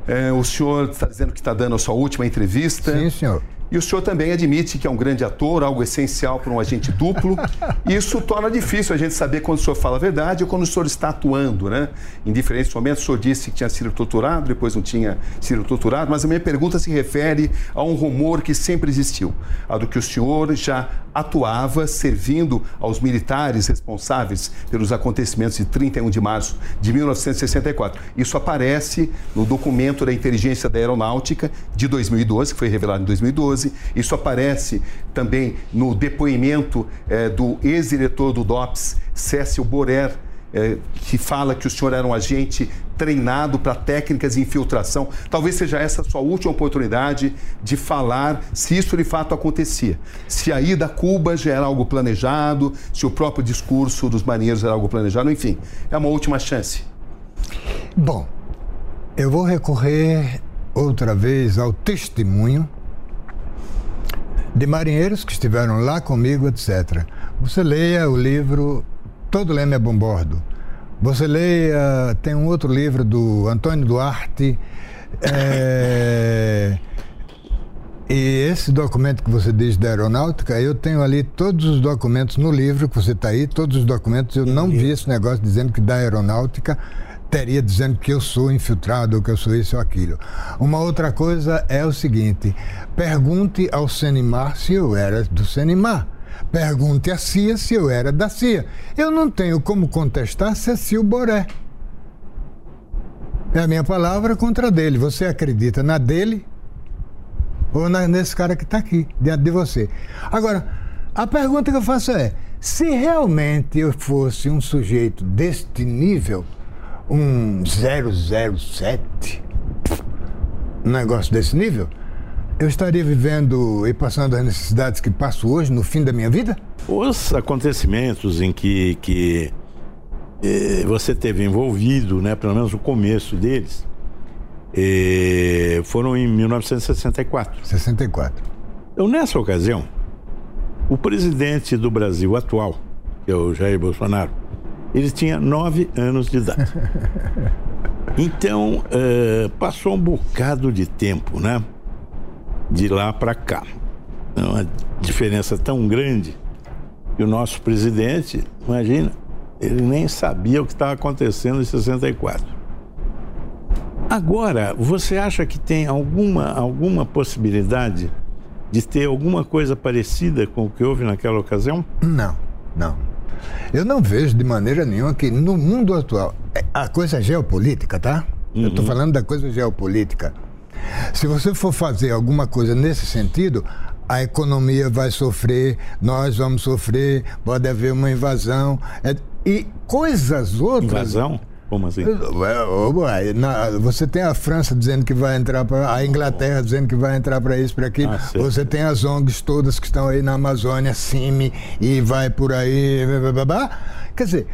É, o senhor está dizendo que está dando a sua última entrevista. Sim, senhor. E o senhor também admite que é um grande ator, algo essencial para um agente duplo. e isso torna difícil a gente saber quando o senhor fala a verdade ou quando o senhor está atuando, né? Em diferentes momentos, o senhor disse que tinha sido torturado, depois não tinha sido torturado, mas a minha pergunta se refere a um rumor que sempre existiu, a do que o senhor já atuava servindo aos militares responsáveis pelos acontecimentos de 31 de março de 1964. Isso aparece no documento da inteligência da aeronáutica de 2012, que foi revelado em 2012. Isso aparece também no depoimento eh, do ex-diretor do DOPS, Cécio Borer, é, que fala que o senhor era um agente treinado para técnicas de infiltração. Talvez seja essa a sua última oportunidade de falar se isso de fato acontecia. Se a ida a Cuba já era algo planejado, se o próprio discurso dos marinheiros era algo planejado, enfim, é uma última chance. Bom, eu vou recorrer outra vez ao testemunho de marinheiros que estiveram lá comigo, etc. Você leia o livro Todo Leme é Bombordo. Você leia, tem um outro livro do Antônio Duarte. É, e esse documento que você diz da aeronáutica, eu tenho ali todos os documentos no livro que você está aí, todos os documentos. Eu não vi esse negócio dizendo que da aeronáutica teria dizendo que eu sou infiltrado ou que eu sou isso ou aquilo. Uma outra coisa é o seguinte: pergunte ao Senimar se eu era do Senimar. Pergunte a CIA se eu era da CIA. Eu não tenho como contestar Cecil Boré. É a minha palavra contra a dele. Você acredita na dele ou na, nesse cara que está aqui, diante de você? Agora, a pergunta que eu faço é: se realmente eu fosse um sujeito deste nível, um 007, um negócio desse nível, eu estaria vivendo e passando as necessidades que passo hoje no fim da minha vida? Os acontecimentos em que, que eh, você teve envolvido, né, pelo menos o começo deles, eh, foram em 1964. 64. Então, nessa ocasião, o presidente do Brasil atual, que é o Jair Bolsonaro, ele tinha nove anos de idade. Então, uh, passou um bocado de tempo, né? De lá para cá. É uma diferença tão grande que o nosso presidente, imagina, ele nem sabia o que estava acontecendo em 64. Agora, você acha que tem alguma, alguma possibilidade de ter alguma coisa parecida com o que houve naquela ocasião? Não, não. Eu não vejo de maneira nenhuma que no mundo atual, é, a coisa geopolítica, tá? Uhum. Eu estou falando da coisa geopolítica. Se você for fazer alguma coisa nesse sentido, a economia vai sofrer, nós vamos sofrer, pode haver uma invasão. É, e coisas outras. Invasão? Como assim? Você tem a França dizendo que vai entrar para. A Inglaterra dizendo que vai entrar para isso, para aquilo. Ah, você tem as ONGs todas que estão aí na Amazônia, CIMI, e vai por aí. Blá, blá, blá. Quer dizer,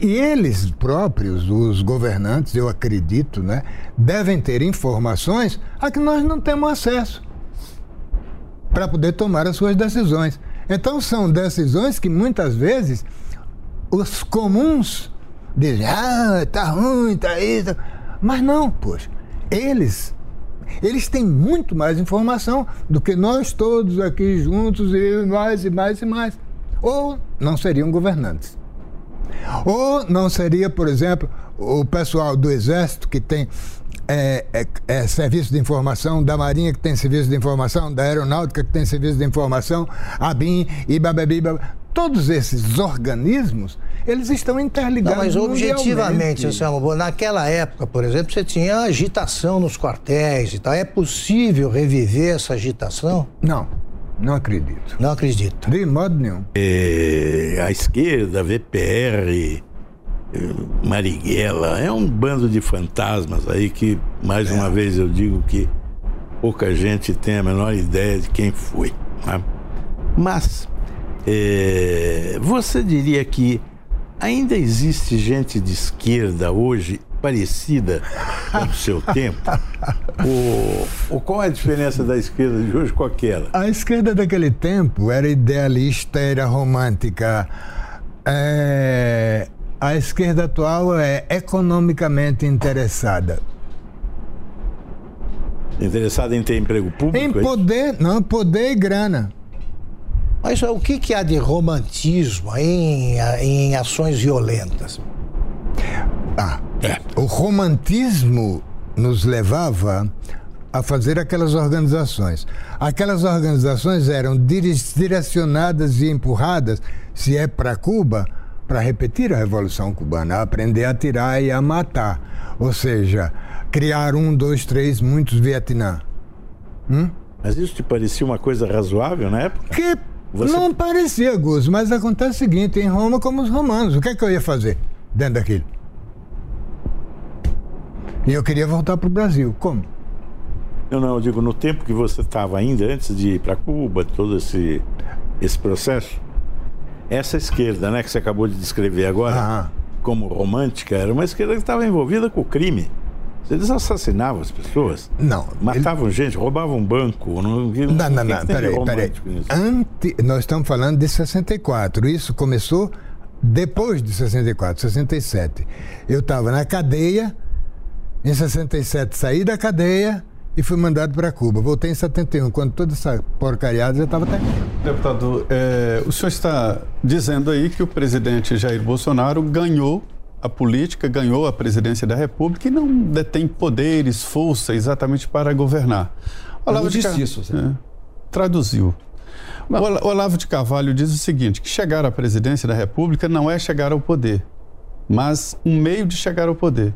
e eles próprios, os governantes, eu acredito, né, devem ter informações a que nós não temos acesso para poder tomar as suas decisões. Então são decisões que muitas vezes os comuns dizem, ah, tá ruim, tá isso. Mas não, poxa, eles eles têm muito mais informação do que nós todos aqui juntos e mais e mais e mais. Ou não seriam governantes. Ou não seria, por exemplo, o pessoal do Exército que tem é, é, é, serviço de informação, da Marinha que tem serviço de informação, da Aeronáutica que tem serviço de informação, a BIM e bababi, todos esses organismos, eles estão interligados. Não, mas objetivamente, Anselmo, naquela época, por exemplo, você tinha agitação nos quartéis e tal. É possível reviver essa agitação? Não. Não acredito. Não acredito. De modo nenhum. É, a esquerda, VPR, Marighella, é um bando de fantasmas aí que, mais é. uma vez, eu digo que pouca gente tem a menor ideia de quem foi. Né? Mas, é, você diria que ainda existe gente de esquerda hoje parecida com o seu tempo? ou, qual é a diferença da esquerda de hoje com aquela? A esquerda daquele tempo era idealista, era romântica. É, a esquerda atual é economicamente interessada. Interessada em ter emprego público? Em é poder, não, poder e grana. Mas o que, que há de romantismo em, em ações violentas? Ah, é. o romantismo nos levava a fazer aquelas organizações. Aquelas organizações eram direcionadas e empurradas, se é para Cuba, para repetir a Revolução Cubana, aprender a atirar e a matar. Ou seja, criar um, dois, três, muitos Vietnã. Hum? Mas isso te parecia uma coisa razoável na época? Que Você... não parecia, Gus, mas acontece o seguinte, em Roma como os romanos, o que é que eu ia fazer dentro daquilo? E eu queria voltar para o Brasil. Como? Eu não, eu digo, no tempo que você estava ainda, antes de ir para Cuba, todo esse, esse processo, essa esquerda, né, que você acabou de descrever agora, ah. como romântica, era uma esquerda que estava envolvida com o crime. Eles assassinavam as pessoas? Não. Matavam ele... gente, roubavam um banco? Não, não, não. não peraí, peraí. Ante... Nós estamos falando de 64. Isso começou depois de 64, 67. Eu estava na cadeia, em 67 saí da cadeia e fui mandado para Cuba. Voltei em 71, quando toda essa porcariada já estava terminando. Deputado, é, o senhor está dizendo aí que o presidente Jair Bolsonaro ganhou a política, ganhou a presidência da República e não detém poderes, força exatamente para governar. Olavo Eu disse isso. Você... É, traduziu. O Olavo de Carvalho diz o seguinte, que chegar à presidência da República não é chegar ao poder, mas um meio de chegar ao poder.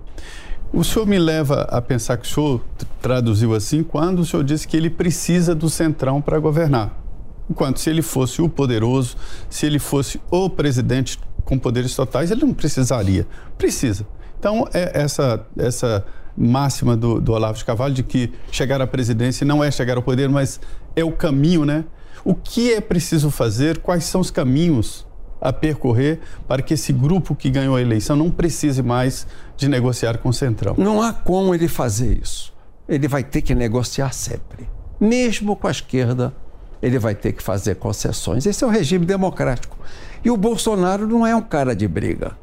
O senhor me leva a pensar que o senhor traduziu assim quando o senhor disse que ele precisa do centrão para governar. Enquanto se ele fosse o poderoso, se ele fosse o presidente com poderes totais, ele não precisaria. Precisa. Então, é essa, essa máxima do, do Olavo de Carvalho de que chegar à presidência não é chegar ao poder, mas é o caminho, né? O que é preciso fazer? Quais são os caminhos a percorrer para que esse grupo que ganhou a eleição não precise mais de negociar com o Centrão? Não há como ele fazer isso. Ele vai ter que negociar sempre. Mesmo com a esquerda, ele vai ter que fazer concessões. Esse é o regime democrático. E o Bolsonaro não é um cara de briga.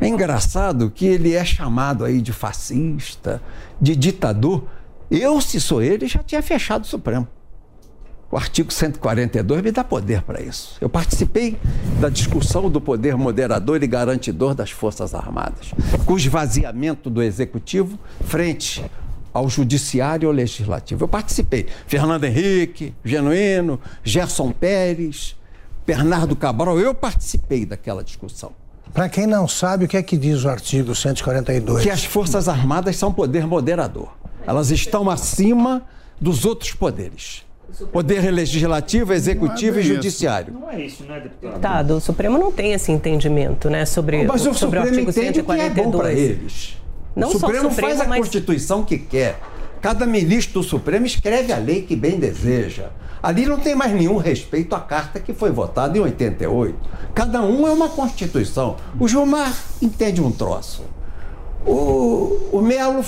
É engraçado que ele é chamado aí de fascista, de ditador. Eu, se sou ele, já tinha fechado o Supremo. O artigo 142 me dá poder para isso. Eu participei da discussão do poder moderador e garantidor das Forças Armadas, com o esvaziamento do executivo frente ao judiciário e ao legislativo. Eu participei. Fernando Henrique, Genuíno, Gerson Pérez, Bernardo Cabral, eu participei daquela discussão. Para quem não sabe, o que é que diz o artigo 142? Que as Forças Armadas são poder moderador. Elas estão acima dos outros poderes. Poder legislativo, executivo é e judiciário. Não é isso, né, deputado? Deputado, o Supremo não tem esse entendimento, né, sobre, mas o, sobre o artigo entende 142. Que é bom para eles. Não o Supremo, Supremo faz a mas... Constituição que quer. Cada ministro do Supremo escreve a lei que bem deseja. Ali não tem mais nenhum respeito à carta que foi votada em 88. Cada um é uma Constituição. O Gilmar entende um troço. O, o Melo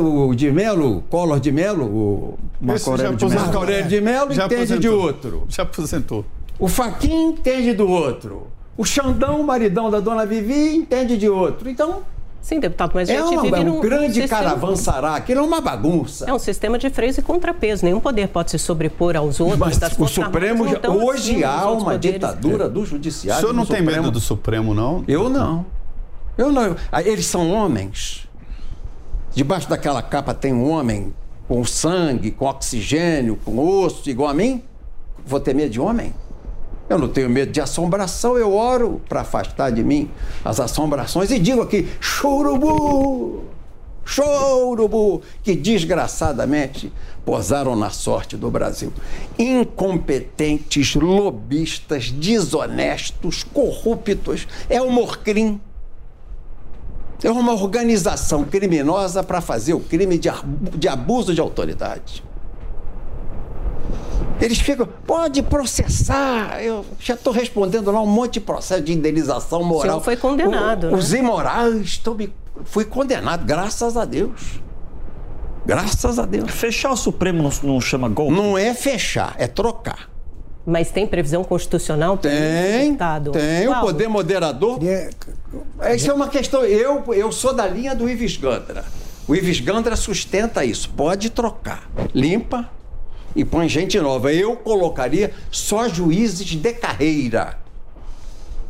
o de Melo, Collor de Melo, o Marco Aurélio de Melo, Marco Aurélio de Melo entende aposentou. de outro. Já aposentou. O Faquin entende do outro. O Xandão, maridão da dona Vivi, entende de outro. Então. Sim, deputado, mas é a gente uma, vive é um num grande sistema... caravansará, aquilo é uma bagunça. É um sistema de freios e contrapeso. Nenhum poder pode se sobrepor aos outros. Mas o Supremo, hoje há uma poderes. ditadura do judiciário. O senhor não tem Supremo. medo do Supremo, não? Eu não. Eu não. Eles são homens. Debaixo daquela capa tem um homem com sangue, com oxigênio, com osso, igual a mim? Vou ter medo de homem? Eu não tenho medo de assombração, eu oro para afastar de mim as assombrações e digo aqui: chorubu! Chorubu! Que desgraçadamente posaram na sorte do Brasil. Incompetentes, lobistas, desonestos, corruptos. É o Morcrim é uma organização criminosa para fazer o crime de, de abuso de autoridade. Eles ficam, pode processar. Eu já estou respondendo lá um monte de processo de indenização moral. O foi condenado, o, né? Os imorais, tô, fui condenado, graças a Deus. Graças a Deus. Fechar o Supremo não, não chama golpe? Não é fechar, é trocar. Mas tem previsão constitucional? Tem, Estado. tem. Qual? O poder moderador. Isso é uma questão. Eu, eu sou da linha do Ives Gandra. O Ives Gandra sustenta isso. Pode trocar. Limpa e põe gente nova. Eu colocaria só juízes de carreira,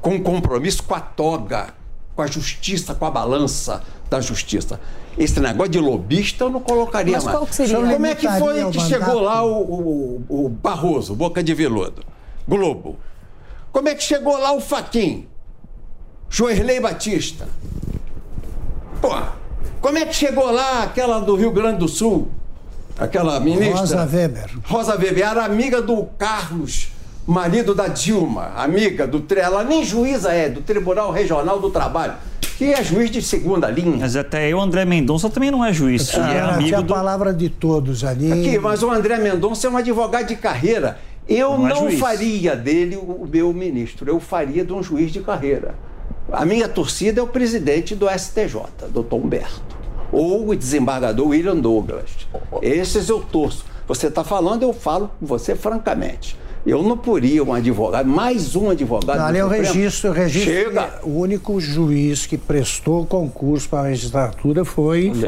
com compromisso com a toga, com a justiça, com a balança da justiça. Esse negócio de lobista eu não colocaria Mas mais. qual seria? Como é que foi que chegou lá o, o, o Barroso, Boca de Veludo, Globo? Como é que chegou lá o Faquin? Joerley Batista? Pô, como é que chegou lá aquela do Rio Grande do Sul? Aquela ministra? Rosa Weber. Rosa Weber era amiga do Carlos, marido da Dilma, amiga do. Ela nem juíza é, do Tribunal Regional do Trabalho, que é juiz de segunda linha. Mas até o André Mendonça também não é juiz. e é amigo tinha a do. palavra de todos ali. Aqui, mas o André Mendonça é um advogado de carreira. Eu Não é não, faria dele o meu ministro, eu faria de um juiz de carreira. A minha torcida é o presidente do STJ, doutor Humberto. Ou o desembargador William Douglas. Esses eu torço. Você está falando, eu falo com você francamente. Eu não poria um advogado, mais um advogado. Ali é o registro, o registro. Chega! O único juiz que prestou concurso para a magistratura foi O Le-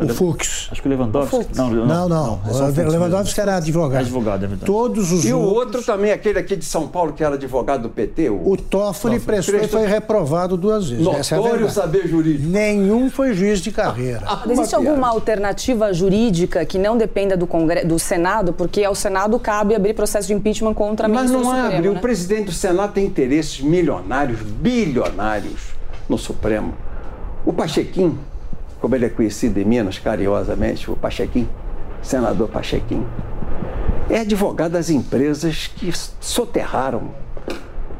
o o Fux. Acho que o Lewandowski. Não, Não, não. é só o o Fux Lewandowski era advogado. Advogado, é verdade. Todos os E o outros- outro também, aquele aqui de São Paulo, que era advogado do PT. O, O Toffoli prestou e foi reprovado duas vezes. É Notório verdade. saber jurídico. Nenhum foi juiz de carreira. Mas existe alguma alternativa jurídica que não dependa do, Congre... do Senado? Porque ao Senado cabe abrir processo de impeachment contra Mas ministro não Supremo, abre. né? O presidente do Senado tem interesses milionários, bilionários no Supremo. O Pachequim, como ele é conhecido em Minas, carinhosamente, o Pachequim, senador Pachequim, é advogado das empresas que soterraram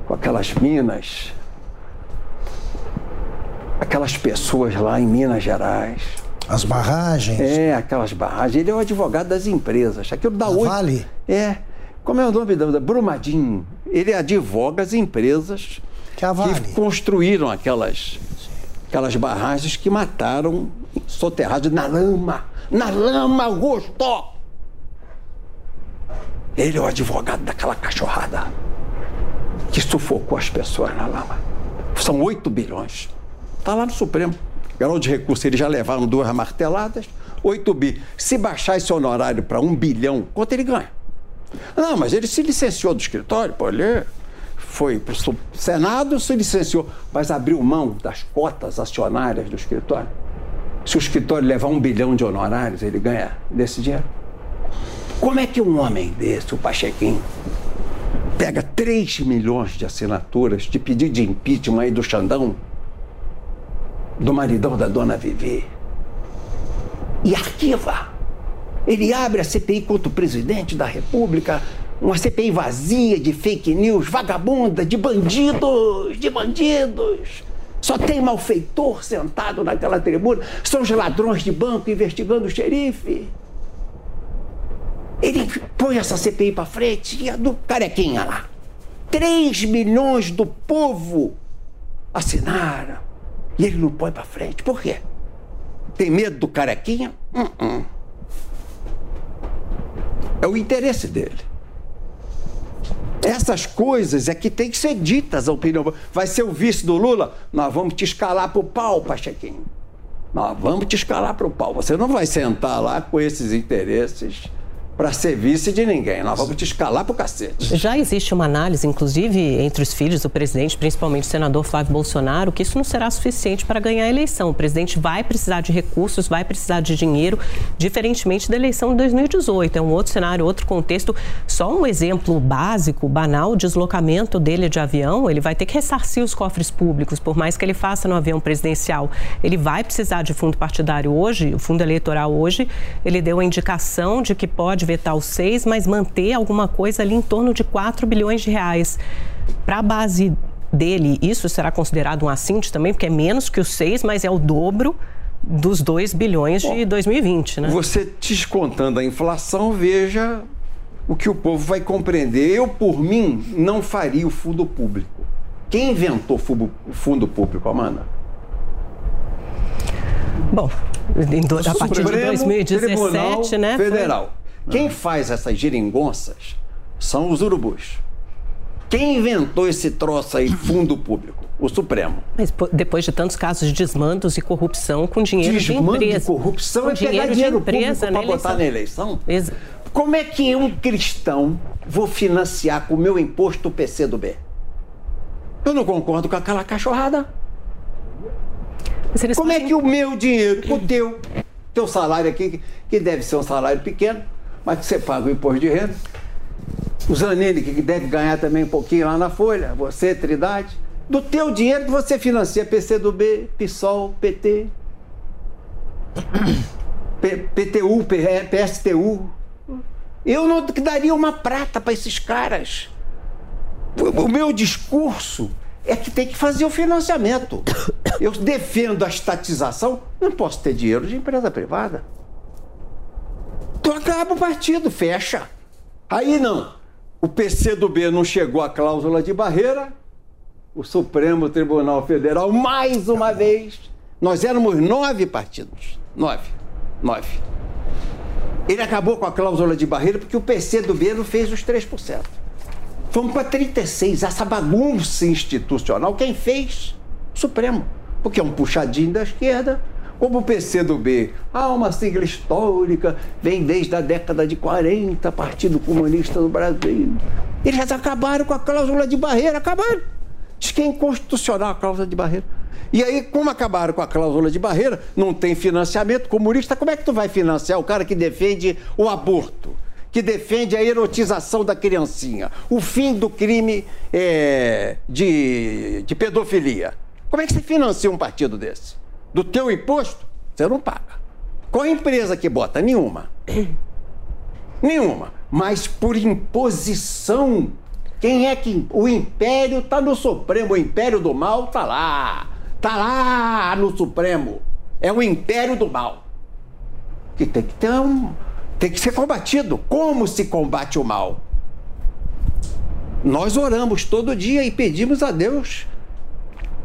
com aquelas minas, aquelas pessoas lá em Minas Gerais. As barragens. É, aquelas barragens. Ele é o advogado das empresas. Aquilo dá oito. Vale. É. Como é o nome da Brumadinho? Ele advoga as empresas que, Vale. construíram aquelas, aquelas barragens que mataram soterrados na lama. Na lama, Augusto! Ele é o advogado daquela cachorrada que sufocou as pessoas na lama. São 8 bilhões. Está lá no Supremo. Grau de recurso, eles já levaram duas marteladas, 8 bi. Se baixar esse honorário para 1 bilhão, quanto ele ganha? Não, mas ele se licenciou do escritório, pô, ele foi para o Senado, se licenciou, mas abriu mão das cotas acionárias do escritório. Se o escritório levar um bilhão de honorários, ele ganha desse dinheiro. Como é que um homem desse, o Pachequim, pega 3 milhões de assinaturas de pedido de impeachment aí do Xandão, do maridão da dona Vivi, e arquiva? Ele abre a CPI contra o presidente da República, uma CPI vazia de fake news, vagabunda, de bandidos, de bandidos. Só tem malfeitor sentado naquela tribuna. São os ladrões de banco investigando o xerife. Ele põe essa CPI para frente e a do carequinha lá. 3 milhões do povo assinaram. E ele não põe para frente. Por quê? Tem medo do carequinha? Uh-uh. É o interesse dele. Essas coisas é que tem que ser ditas a opinião. Vai ser o vice do Lula? Nós vamos te escalar pro pau, Pachequinho. Nós vamos te escalar pro pau. Você não vai sentar lá com esses interesses para ser vice de ninguém. Nós vamos te escalar pro cacete. Já existe uma análise, inclusive, entre os filhos do presidente, principalmente o senador Flávio Bolsonaro, que isso não será suficiente para ganhar a eleição. O presidente vai precisar de recursos, vai precisar de dinheiro, diferentemente da eleição de 2018. É um outro cenário, outro contexto. Só um exemplo básico, banal, o deslocamento dele de avião, ele vai ter que ressarcir os cofres públicos, por mais que ele faça no avião presidencial. Ele vai precisar de fundo partidário hoje, o fundo eleitoral hoje, ele deu a indicação de que pode vetar os seis, mas manter alguma coisa ali em torno de 4 bilhões de reais. Para a base dele, isso será considerado um assinte também, porque é menos que os seis, mas é o dobro dos 2 bilhões de 2020, né? Você descontando a inflação, veja o que o povo vai compreender. Eu, por mim, não faria o fundo público. Quem inventou o fundo público, Amanda? Bom, do, a partir de 2017, né? Federal. Foi... Quem faz essas geringonças são os urubus. Quem inventou esse troço aí, fundo público? O Supremo. Mas depois de tantos casos de desmandos e corrupção com dinheiro Desmando de empresa. e corrupção com é dinheiro pegar dinheiro de empresa para botar na eleição? Ex Como é que eu, cristão, vou financiar com o meu imposto o PC do B? Eu não concordo com aquela cachorrada. Como é que o meu dinheiro, o teu, teu salário aqui, que deve ser um salário pequeno, mas você paga o imposto de renda, o Zanini, que deve ganhar também um pouquinho lá na Folha, você, Trindade, do teu dinheiro que você financia PCdoB, PSOL, PT, P, PTU, PSTU. Eu não daria uma prata para esses caras. O meu discurso é que tem que fazer o financiamento. Eu defendo a estatização, não posso ter dinheiro de empresa privada. Acaba o partido, fecha. Aí não. O PCdoB não chegou à cláusula de barreira, o Supremo Tribunal Federal, mais uma vez, nós éramos nove partidos. Nove. Nove. Ele acabou com a cláusula de barreira porque o PCdoB não fez os 3%. Fomos para 36, essa bagunça institucional, quem fez? O Supremo. Porque é um puxadinho da esquerda, como o PCdoB. Ah, uma sigla histórica, vem desde a década de 40, Partido Comunista do Brasil. Eles acabaram com a cláusula de barreira, acabaram. Diz que é inconstitucional a cláusula de barreira. E aí, como acabaram com a cláusula de barreira, não tem financiamento comunista, como é que tu vai financiar o cara que defende o aborto? que defende a erotização da criancinha, o fim do crime é, de, de pedofilia. Como é que você financia um partido desse? Do teu imposto? Você não paga. Qual empresa que bota? Nenhuma. Nenhuma. Mas por imposição. Quem é que. O império está no Supremo. O império do mal está lá. Está lá no Supremo. É o império do mal. Que tem que ter um tem que ser combatido. Como se combate o mal? Nós oramos todo dia e pedimos a Deus.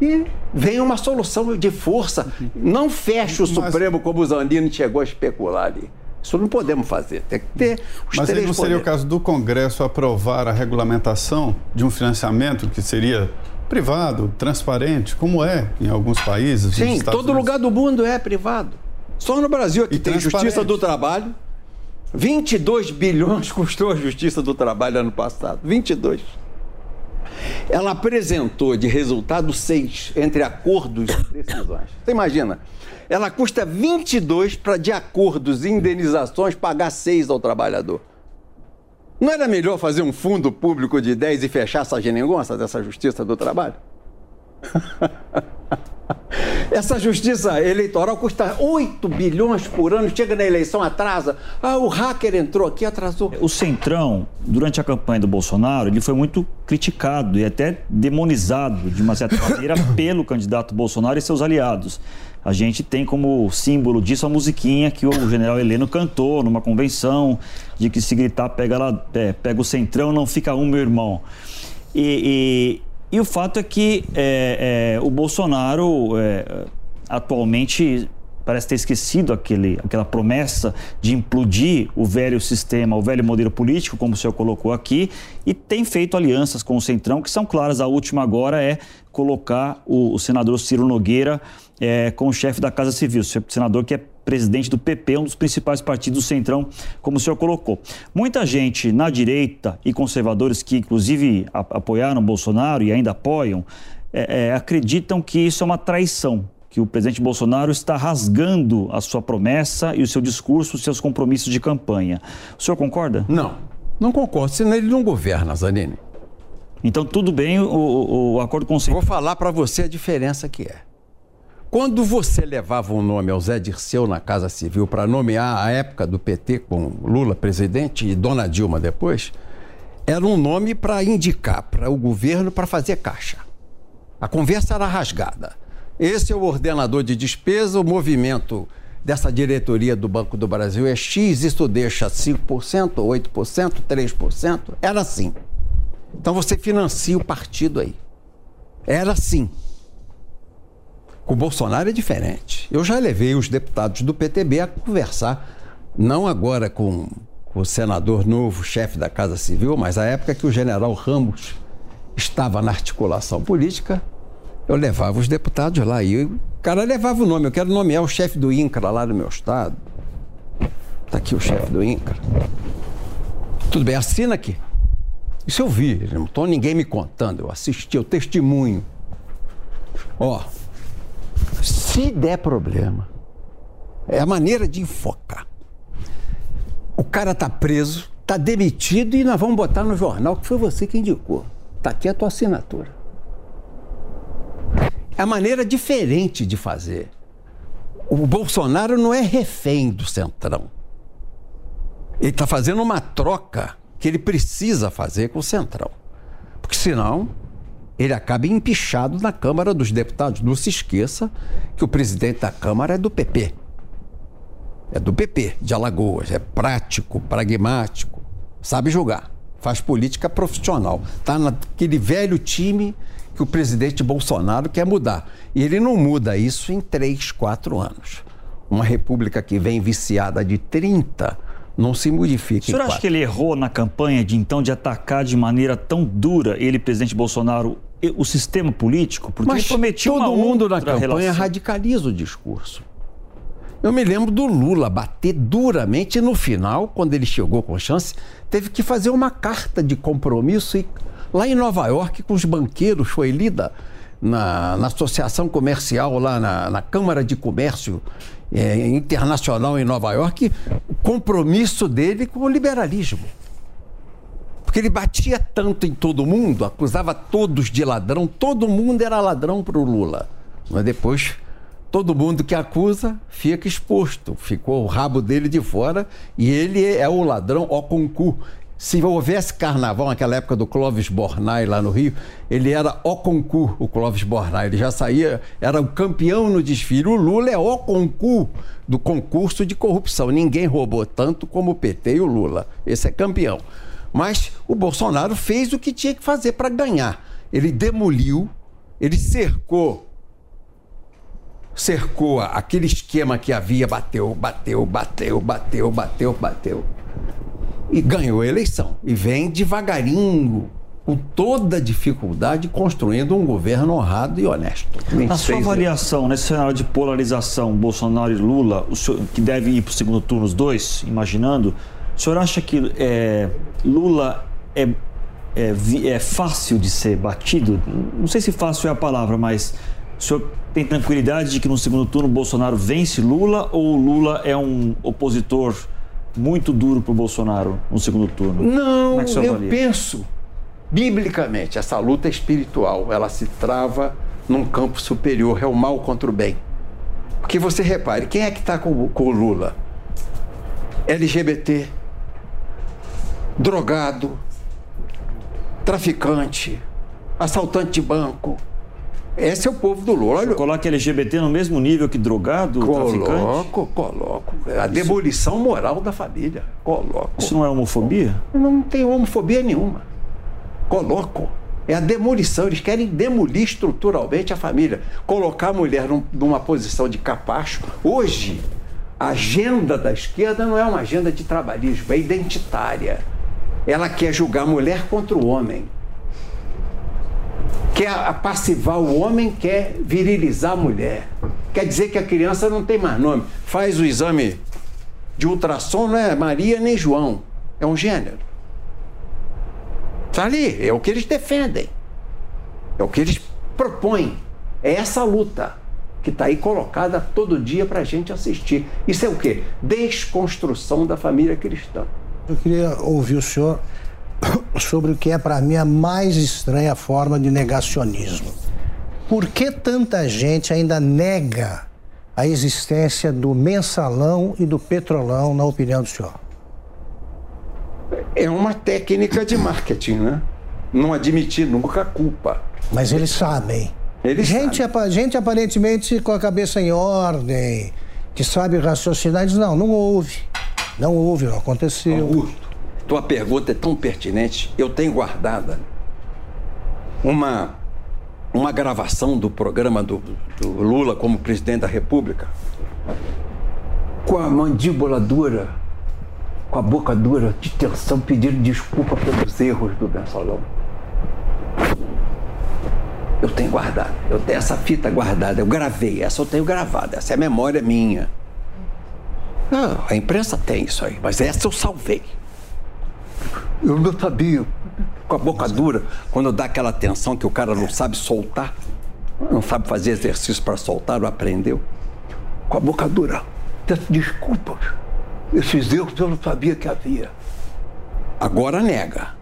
E vem uma solução de força. Não fecha o Supremo como o Zandini chegou a especular ali. Isso não podemos fazer. Tem que ter os Mas três aí não seria o caso do Congresso aprovar a regulamentação de um financiamento que seria privado, transparente, como é em alguns países? Sim, todo Unidos. lugar do mundo é privado. Só no Brasil aqui tem Justiça do Trabalho, 22 bilhões custou a Justiça do Trabalho ano passado. 22. Ela apresentou de resultado 6 entre acordos e decisões. Você imagina? Ela custa 22 para, de acordos e indenizações, pagar 6 ao trabalhador. Não era melhor fazer um fundo público de 10 e fechar essa geringonça dessa Justiça do Trabalho? Essa justiça eleitoral custa 8 bilhões por ano, chega na eleição, atrasa. Ah, o hacker entrou aqui, atrasou. O Centrão, durante a campanha do Bolsonaro, ele foi muito criticado e até demonizado, de uma certa maneira, pelo candidato Bolsonaro e seus aliados. A gente tem como símbolo disso a musiquinha que o general Heleno cantou numa convenção, de que se gritar pega, lá, é, pega o Centrão, não fica um, meu irmão. E, e o fato é que é, é, o Bolsonaro é, atualmente parece ter esquecido aquele, aquela promessa de implodir o velho sistema, o velho modelo político, como o senhor colocou aqui, e tem feito alianças com o Centrão, que são claras. A última agora é colocar o, o senador Ciro Nogueira é, com o chefe da Casa Civil, o senador que é presidente do PP, um dos principais partidos do Centrão, como o senhor colocou. Muita gente na direita e conservadores que, inclusive, apoiaram Bolsonaro e ainda apoiam, é, é, acreditam que isso é uma traição, que o presidente Bolsonaro está rasgando a sua promessa e o seu discurso, os seus compromissos de campanha. O senhor concorda? Não, não concordo, senão ele não governa, Zanini. Então, tudo bem o, o, o acordo com o Vou falar para você a diferença que é. Quando você levava um nome ao Zé Dirceu na Casa Civil para nomear a época do PT com Lula presidente e Dona Dilma depois, era um nome para indicar para o governo para fazer caixa. A conversa era rasgada. Esse é o ordenador de despesa, o movimento dessa diretoria do Banco do Brasil é X, isso deixa 5%, 8%, 3%. Era assim. Então você financia o partido aí. Era assim. Com o Bolsonaro é diferente. Eu já levei os deputados do PTB a conversar, não agora com, o senador novo, chefe da Casa Civil, mas a época que o general Ramos estava na articulação política, eu levava os deputados lá e o cara levava o nome. Eu quero nomear o chefe do INCRA lá no meu estado. Está aqui o chefe do INCRA. Tudo bem, assina aqui. Isso eu vi, não estou ninguém me contando, eu assisti, eu testemunho. Ó, se der problema, é a maneira de enfocar. O cara tá preso, tá demitido e nós vamos botar no jornal que foi você que indicou. Tá aqui a tua assinatura. É a maneira diferente de fazer. O Bolsonaro não é refém do Centrão. Ele está fazendo uma troca que ele precisa fazer com o Centrão. Porque senão ele acaba empichado na Câmara dos Deputados. Não se esqueça que o presidente da Câmara é do PP. É do PP, de Alagoas. É prático, pragmático, sabe jogar, faz política profissional. Está naquele velho time que o presidente Bolsonaro quer mudar. E ele não muda isso em três, quatro anos. Uma república que vem viciada de 30 não se modifica. O senhor acha que ele errou na campanha de então de atacar de maneira tão dura ele, presidente Bolsonaro, o sistema político? Porque Mas ele prometiu todo mundo na campanha relação. radicaliza o discurso. Eu me lembro do Lula bater duramente e no final, quando ele chegou com chance, teve que fazer uma carta de compromisso e lá em Nova York com os banqueiros foi lida na, na associação comercial lá na, na Câmara de Comércio é, internacional em Nova York, o compromisso dele com o liberalismo. Porque ele batia tanto em todo mundo, acusava todos de ladrão, todo mundo era ladrão para o Lula. Mas depois, todo mundo que acusa fica exposto, ficou o rabo dele de fora e ele é o ladrão ao concurso se houvesse carnaval naquela época do Clóvis Bornai lá no Rio, ele era o concurso, o Clóvis Bornai. Ele já saía, era o campeão no desfile. O Lula é o concurso do concurso de corrupção. Ninguém roubou tanto como o PT e o Lula. Esse é campeão. Mas o Bolsonaro fez o que tinha que fazer para ganhar. Ele demoliu, ele cercou cercou aquele esquema que havia, bateu, bateu, bateu, bateu, bateu, bateu e ganhou a eleição. E vem devagarinho, com toda dificuldade, construindo um governo honrado e honesto. Na sua avaliação, nesse cenário de polarização, Bolsonaro e Lula, senhor, que devem ir para o segundo turno os dois, imaginando, o senhor acha que é, Lula é, é, é fácil de ser batido? Não sei se fácil é a palavra, mas o senhor tem tranquilidade de que no segundo turno Bolsonaro vence Lula ou Lula é um opositor muito duro para o Bolsonaro no segundo turno? Não, é eu penso, biblicamente, essa luta espiritual, ela se trava num campo superior, é o mal contra o bem. Porque você repare, quem é que está com, com o Lula? LGBT, drogado, traficante, assaltante de banco, esse é o povo do Lula. Você coloca LGBT no mesmo nível que drogado, coloco, traficante? Coloco, A Isso... demolição moral da família. Coloco. Isso não é homofobia? Não tem homofobia nenhuma. Coloco. É a demolição. Eles querem demolir estruturalmente a família. Colocar a mulher num, numa posição de capacho. Hoje, a agenda da esquerda não é uma agenda de trabalhismo, é identitária. Ela quer julgar a mulher contra o homem quer apassivar o homem, quer virilizar a mulher. Quer dizer que a criança não tem mais nome. Faz o exame de ultrassom, não é Maria nem João. É um gênero. Está ali, é o que eles defendem. É o que eles propõem. É essa luta que está aí colocada todo dia para a gente assistir. Isso é o quê? Desconstrução da família cristã. Eu queria ouvir o senhor sobre o que é para mim a mais estranha forma de negacionismo. Por que tanta gente ainda nega a existência do mensalão e do petrolão, na opinião do senhor? É uma técnica de marketing, né? Não admitir nunca a culpa. Mas eles sabem. Eles gente, sabem. gente aparentemente com a cabeça em ordem, que sabe raciocinar, diz: não, não houve. Não houve, não aconteceu. Augusto, tua pergunta é tão pertinente. Eu tenho guardada uma uma gravação do programa do, do Lula como presidente da República com a mandíbula dura, com a boca dura, de tensão, pedindo desculpa pelos erros do mensalão. Eu tenho guardado, eu tenho essa fita guardada, eu gravei, essa eu tenho gravada, essa é memória minha. Não, a imprensa tem isso aí, mas essa eu salvei. Eu não sabia, com a boca dura, quando dá aquela tensão que o cara não sabe soltar, não sabe fazer exercício para soltar, não aprendeu. Com a boca dura, peço desculpas. Esses erros eu não sabia que havia. Agora nega,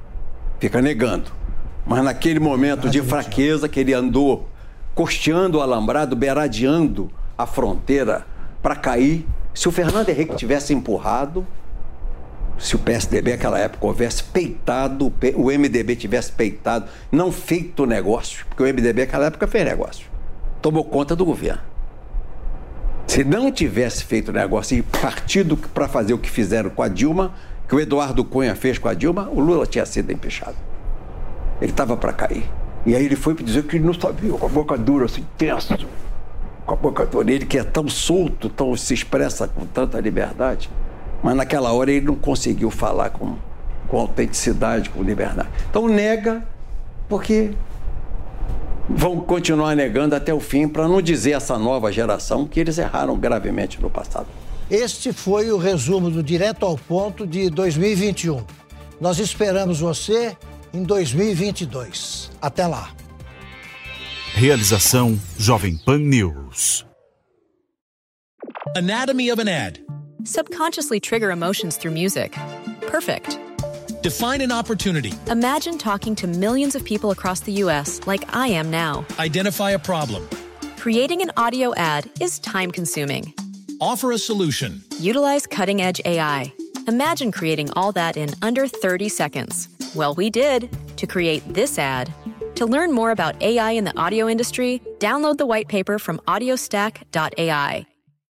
fica negando. Mas naquele momento de fraqueza que ele andou costeando o alambrado, beiradeando a fronteira para cair, se o Fernando Henrique tivesse empurrado, se o PSDB naquela época houvesse peitado, o MDB tivesse peitado, não feito negócio, porque o MDB naquela época fez negócio, tomou conta do governo. Se não tivesse feito negócio e partido para fazer o que fizeram com a Dilma, que o Eduardo Cunha fez com a Dilma, o Lula tinha sido empichado. Ele estava para cair. E aí ele foi dizer que ele não sabia, com a boca dura, assim, tenso, com a boca dura. Ele que é tão solto, tão se expressa com tanta liberdade, mas naquela hora ele não conseguiu falar com, com autenticidade, com liberdade. Então nega, porque vão continuar negando até o fim para não dizer essa nova geração que eles erraram gravemente no passado. Este foi o resumo do Direto ao Ponto de 2021. Nós esperamos você em 2022. Até lá. Realização Jovem Pan News. Anatomy of an ad. Subconsciously trigger emotions through music. Perfect. Define an opportunity. Imagine talking to millions of people across the U.S. like I am now. Identify a problem. Creating an audio ad is time consuming. Offer a solution. Utilize cutting edge AI. Imagine creating all that in under 30 seconds. Well, we did to create this ad. To learn more about AI in the audio industry, download the white paper from audiostack.ai